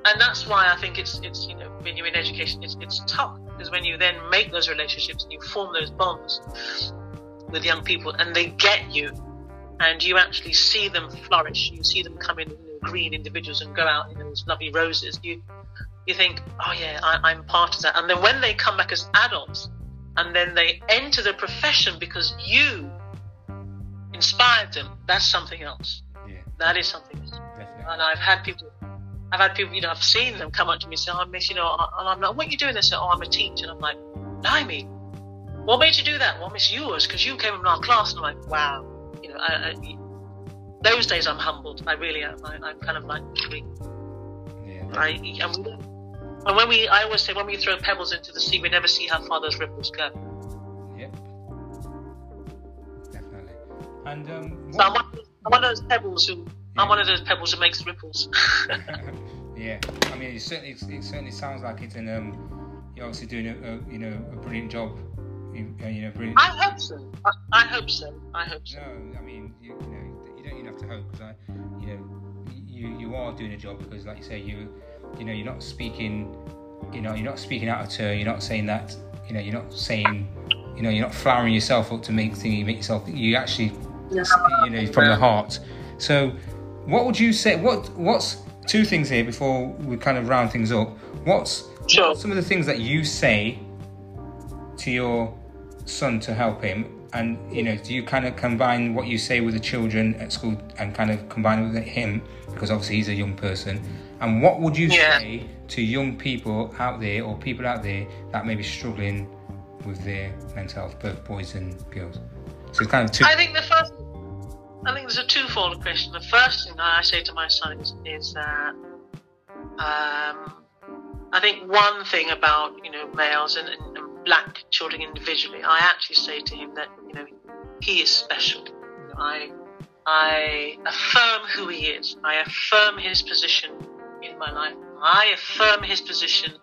and that's why I think it's, it's you know, when you're in education, it's, it's tough. Because when you then make those relationships and you form those bonds with young people and they get you and you actually see them flourish, you see them come in green individuals and go out in those lovely roses, you, you think, oh yeah, I, I'm part of that. And then when they come back as adults, and then they enter the profession because you inspired them. That's something else. yeah, That is something else. definitely. And I've had people, I've had people, you know, I've seen them come up to me and say, "Oh, Miss, you know," and I'm like, "What are you doing?" They say, "Oh, I'm a teacher." And I'm like, "Blimey, what made you do that?" Well, Miss, yours, because you came in our class. And I'm like, "Wow," you know. I, I, those days, I'm humbled. I really am. I, I'm kind of like, Yeah, I, and, we, and when we, I always say, when we throw pebbles into the sea, we never see how far those ripples go. Yep. Definitely. And um, So I'm one, I'm one of those pebbles who, I'm one of those pebbles who makes ripples. yeah, I mean, it certainly it certainly sounds like it's an um, you're obviously doing a, a you know a brilliant job. You, uh, you know, brilliant. I hope so. I, I hope so. I hope so. No, I mean, you, you know, you don't even have to hope because I, you know, you you are doing a job because, like you say, you, you know, you're not speaking, you know, you're not speaking out of turn. You're not saying that, you know, you're not saying, you know, you're not flowering yourself up to make things make yourself. You actually, you know, from the heart. So, what would you say? What what's two things here before we kind of round things up? What's Sure. some of the things that you say to your son to help him and you know do you kind of combine what you say with the children at school and kind of combine it with him because obviously he's a young person and what would you Yeah. say to young people out there or people out there that may be struggling with their mental health both boys and girls so it's kind of two I think the first, I think there's a twofold question. The first thing I say to my son is, is that um, I think one thing about you know males and, and, and black children individually, I actually say to him that you know he is special. I I affirm who he is. I affirm his position in my life. I affirm his position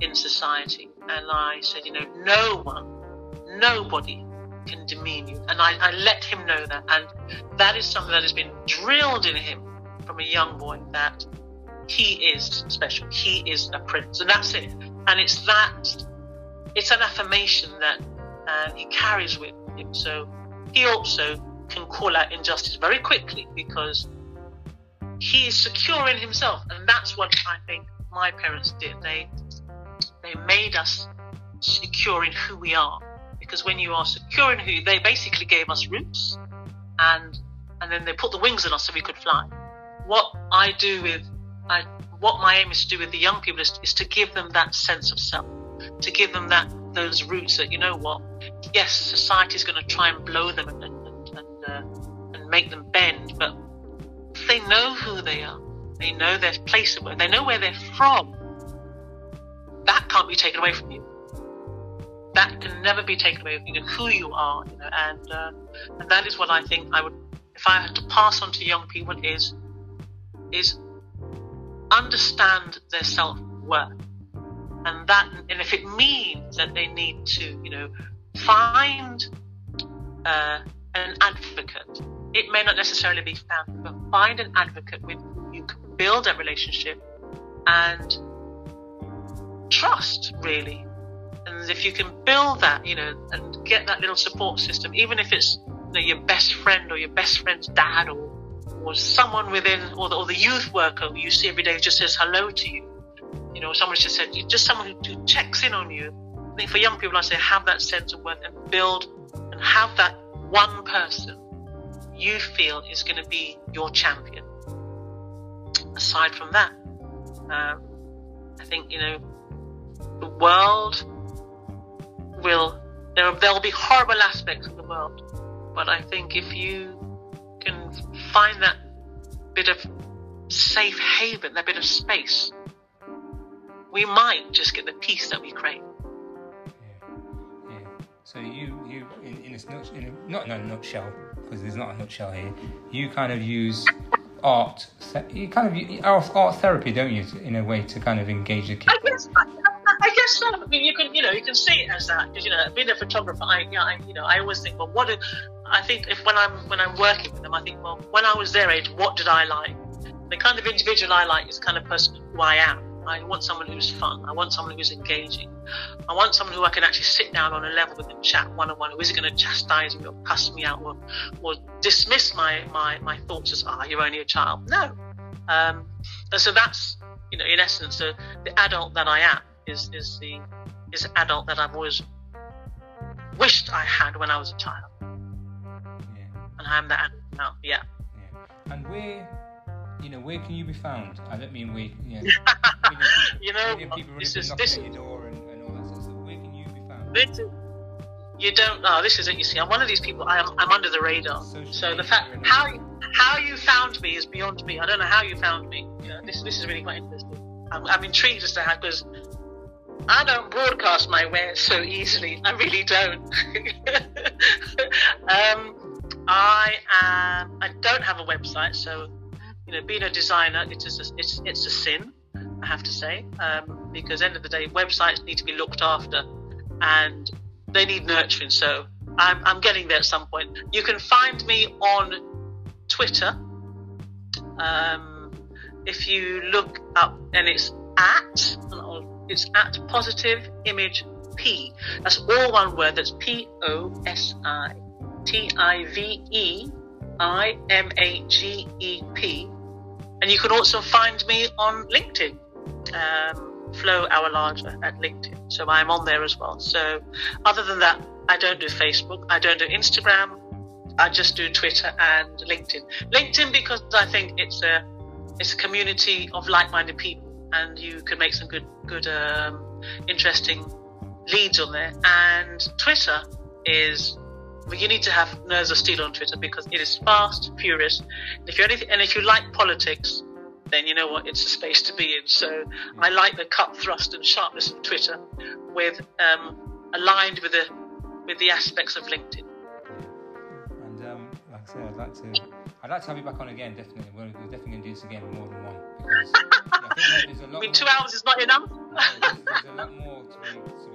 in society. And I said, you know, no one, nobody can demean you. And I, I let him know that. And that is something that has been drilled in him from a young boy that he is special. He is a prince. And that's it. And it's that, it's an affirmation that uh, he carries with him. So he also can call out injustice very quickly because he is secure in himself. And that's what I think my parents did. They, they made us secure in who we are because when you are secure in who they basically gave us roots and and then they put the wings on us so we could fly what i do with I, what my aim is to do with the young people is, is to give them that sense of self to give them that those roots that you know what yes society is going to try and blow them and and, and, uh, and make them bend but they know who they are. They know their place they know where they're from. That can't be taken away from you. That can never be taken away. From, you who you are, you know, and uh, and that is what I think I would, if I had to pass on to young people, is is understand their self worth, and that, and if it means that they need to, you know, find uh, an advocate, it may not necessarily be found, but find an advocate with whom you can build a relationship and trust, really and if you can build that, you know, and get that little support system, even if it's you know, your best friend or your best friend's dad or or someone within, or the, or the youth worker who you see every day just says hello to you. You know, someone just said, just someone who, checks in on you. I think for young people, I say have that sense of worth and build and have that one person you feel is going to be your champion. Aside from that, um, I think you know the world will there'll be horrible aspects of the world, but I think if you can find that bit of safe haven, that bit of space, we might just get the peace that we crave. Yeah, yeah. So you, you, in, in, a, in a, not in a nutshell, because there's not a nutshell here. You kind of use art, you kind of use art therapy, don't you, in a way to kind of engage the kids. I guess, I guess so. I mean, you can, you know, you can see it as that because you know, being a photographer, I, you know, I, you know, I always think, well, what? Do, I think if when I'm when I'm working with them, I think, well, when I was their age, what did I like? The kind of individual I like is the kind of person who I am. I want someone who's fun. I want someone who's engaging. I want someone who I can actually sit down on a level with and chat one on one, who isn't going to chastise me or cuss me out or, or dismiss my, my, my thoughts as, ah, oh, you're only a child. No. Um, and so that's, you know, in essence, the, the adult that I am is, is the is the adult that I've always wished I had when I was a child. Yeah. And I am that adult now, yeah. yeah. And where you know, where can you be found? I don't mean we, you know, you know, people this is this door and, and all that sort of stuff. Where can you be found? This is, you don't know. This is it. You see, I'm one of these people. I'm, I'm under the radar. Social so the fact how how you found me is beyond me. I don't know how you found me. You know, this this is really quite interesting. I'm, I'm intrigued as to how because I don't broadcast my wares so easily. I really don't. um, I am. I don't have a website, so you know, being a designer, it is a, it's it's a sin, I have to say, um, because end of the day, websites need to be looked after, and they need nurturing. So I'm I'm getting there at some point. You can find me on Twitter. Um, if you look up, and it's at it's at positive image p. That's all one word. That's P O S I T I V E I M A G E P and you can also find me on LinkedIn, um, Flo Awolaja at LinkedIn. So I'm on there as well. So other than that, I don't do Facebook, I don't do Instagram, I just do Twitter and LinkedIn. LinkedIn because I think it's a it's a community of like-minded people, and you can make some good good um, interesting leads on there. And Twitter is but you need to have nerves of steel on Twitter because it is fast, furious. If you're and if you like politics, then you know what it's a space to be in. So I like the cut, thrust, and sharpness of Twitter, with um, aligned with the with the aspects of LinkedIn. And um, like I said, I'd like to I'd like to have you back on again. Definitely, we're, we're definitely going to do this again more than one because I a lot. I mean, two hours is not enough. no, there's, there's a lot more to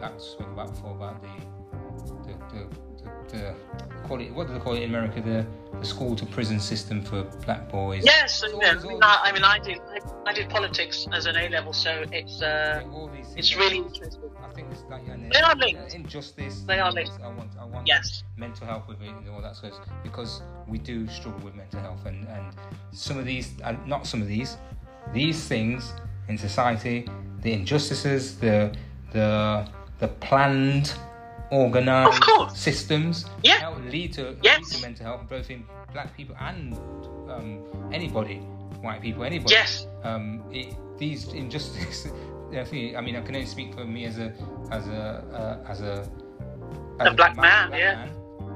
that we spoke about before about the the, the the call it what do they call it in America the, the school to prison system for black boys. Yes, yeah. I, mean, I, mean I did I, did politics as an A level, so it's uh, it's really interesting. I think it's like they are linked. Injustice. They are linked. I want I want yes. mental health with it and all that sort of because we do struggle with mental health and and some of these uh, not some of these these things in society the injustices the the the planned organized systems yeah. help lead to, yes. lead to mental health, both in black people and um, anybody, white people, anybody. Yes. Um, it, these injustices. I mean, I can only speak for me as a as a uh, as a as a, black, man, black yeah. Man,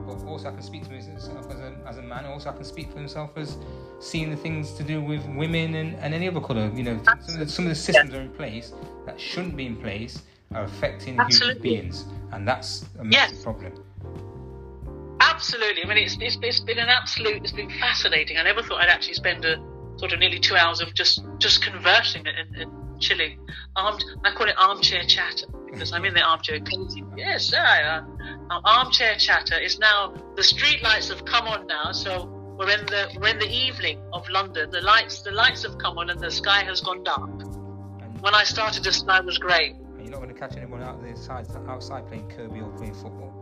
but also I can speak to myself as a as a man. Also, I can speak for myself as seeing the things to do with women and, and any other colour. You know, some of, the, some of the systems yeah. are in place that shouldn't be in place are affecting Absolutely. human beings, and that's a massive yes. problem. Absolutely. I mean, it's, it's, it's been an absolute, it's been fascinating. I never thought I'd actually spend a sort of nearly two hours of just just conversing and, and chilling. Armed, I call it armchair chatter because I'm in the armchair. Yes, I uh, armchair chatter is now the street lights have come on now, so we're in the we're in the evening of London. The lights the lights have come on and the sky has gone dark. When I started, the sky was grey you're not going to catch anyone out there outside, outside playing Kirby or playing football.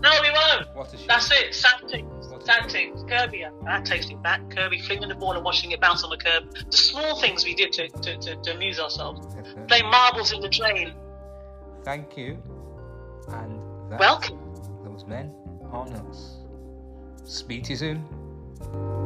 No, we won't. What a shame. That's it. Sad things. Sad things. Kirby. That takes it back. Kirby flinging the ball and watching it bounce on the curb. The small things we did to, to, to, to amuse ourselves. Definitely. Playing marbles in the train. Thank you. And Welcome. those men are us. Speak to you soon.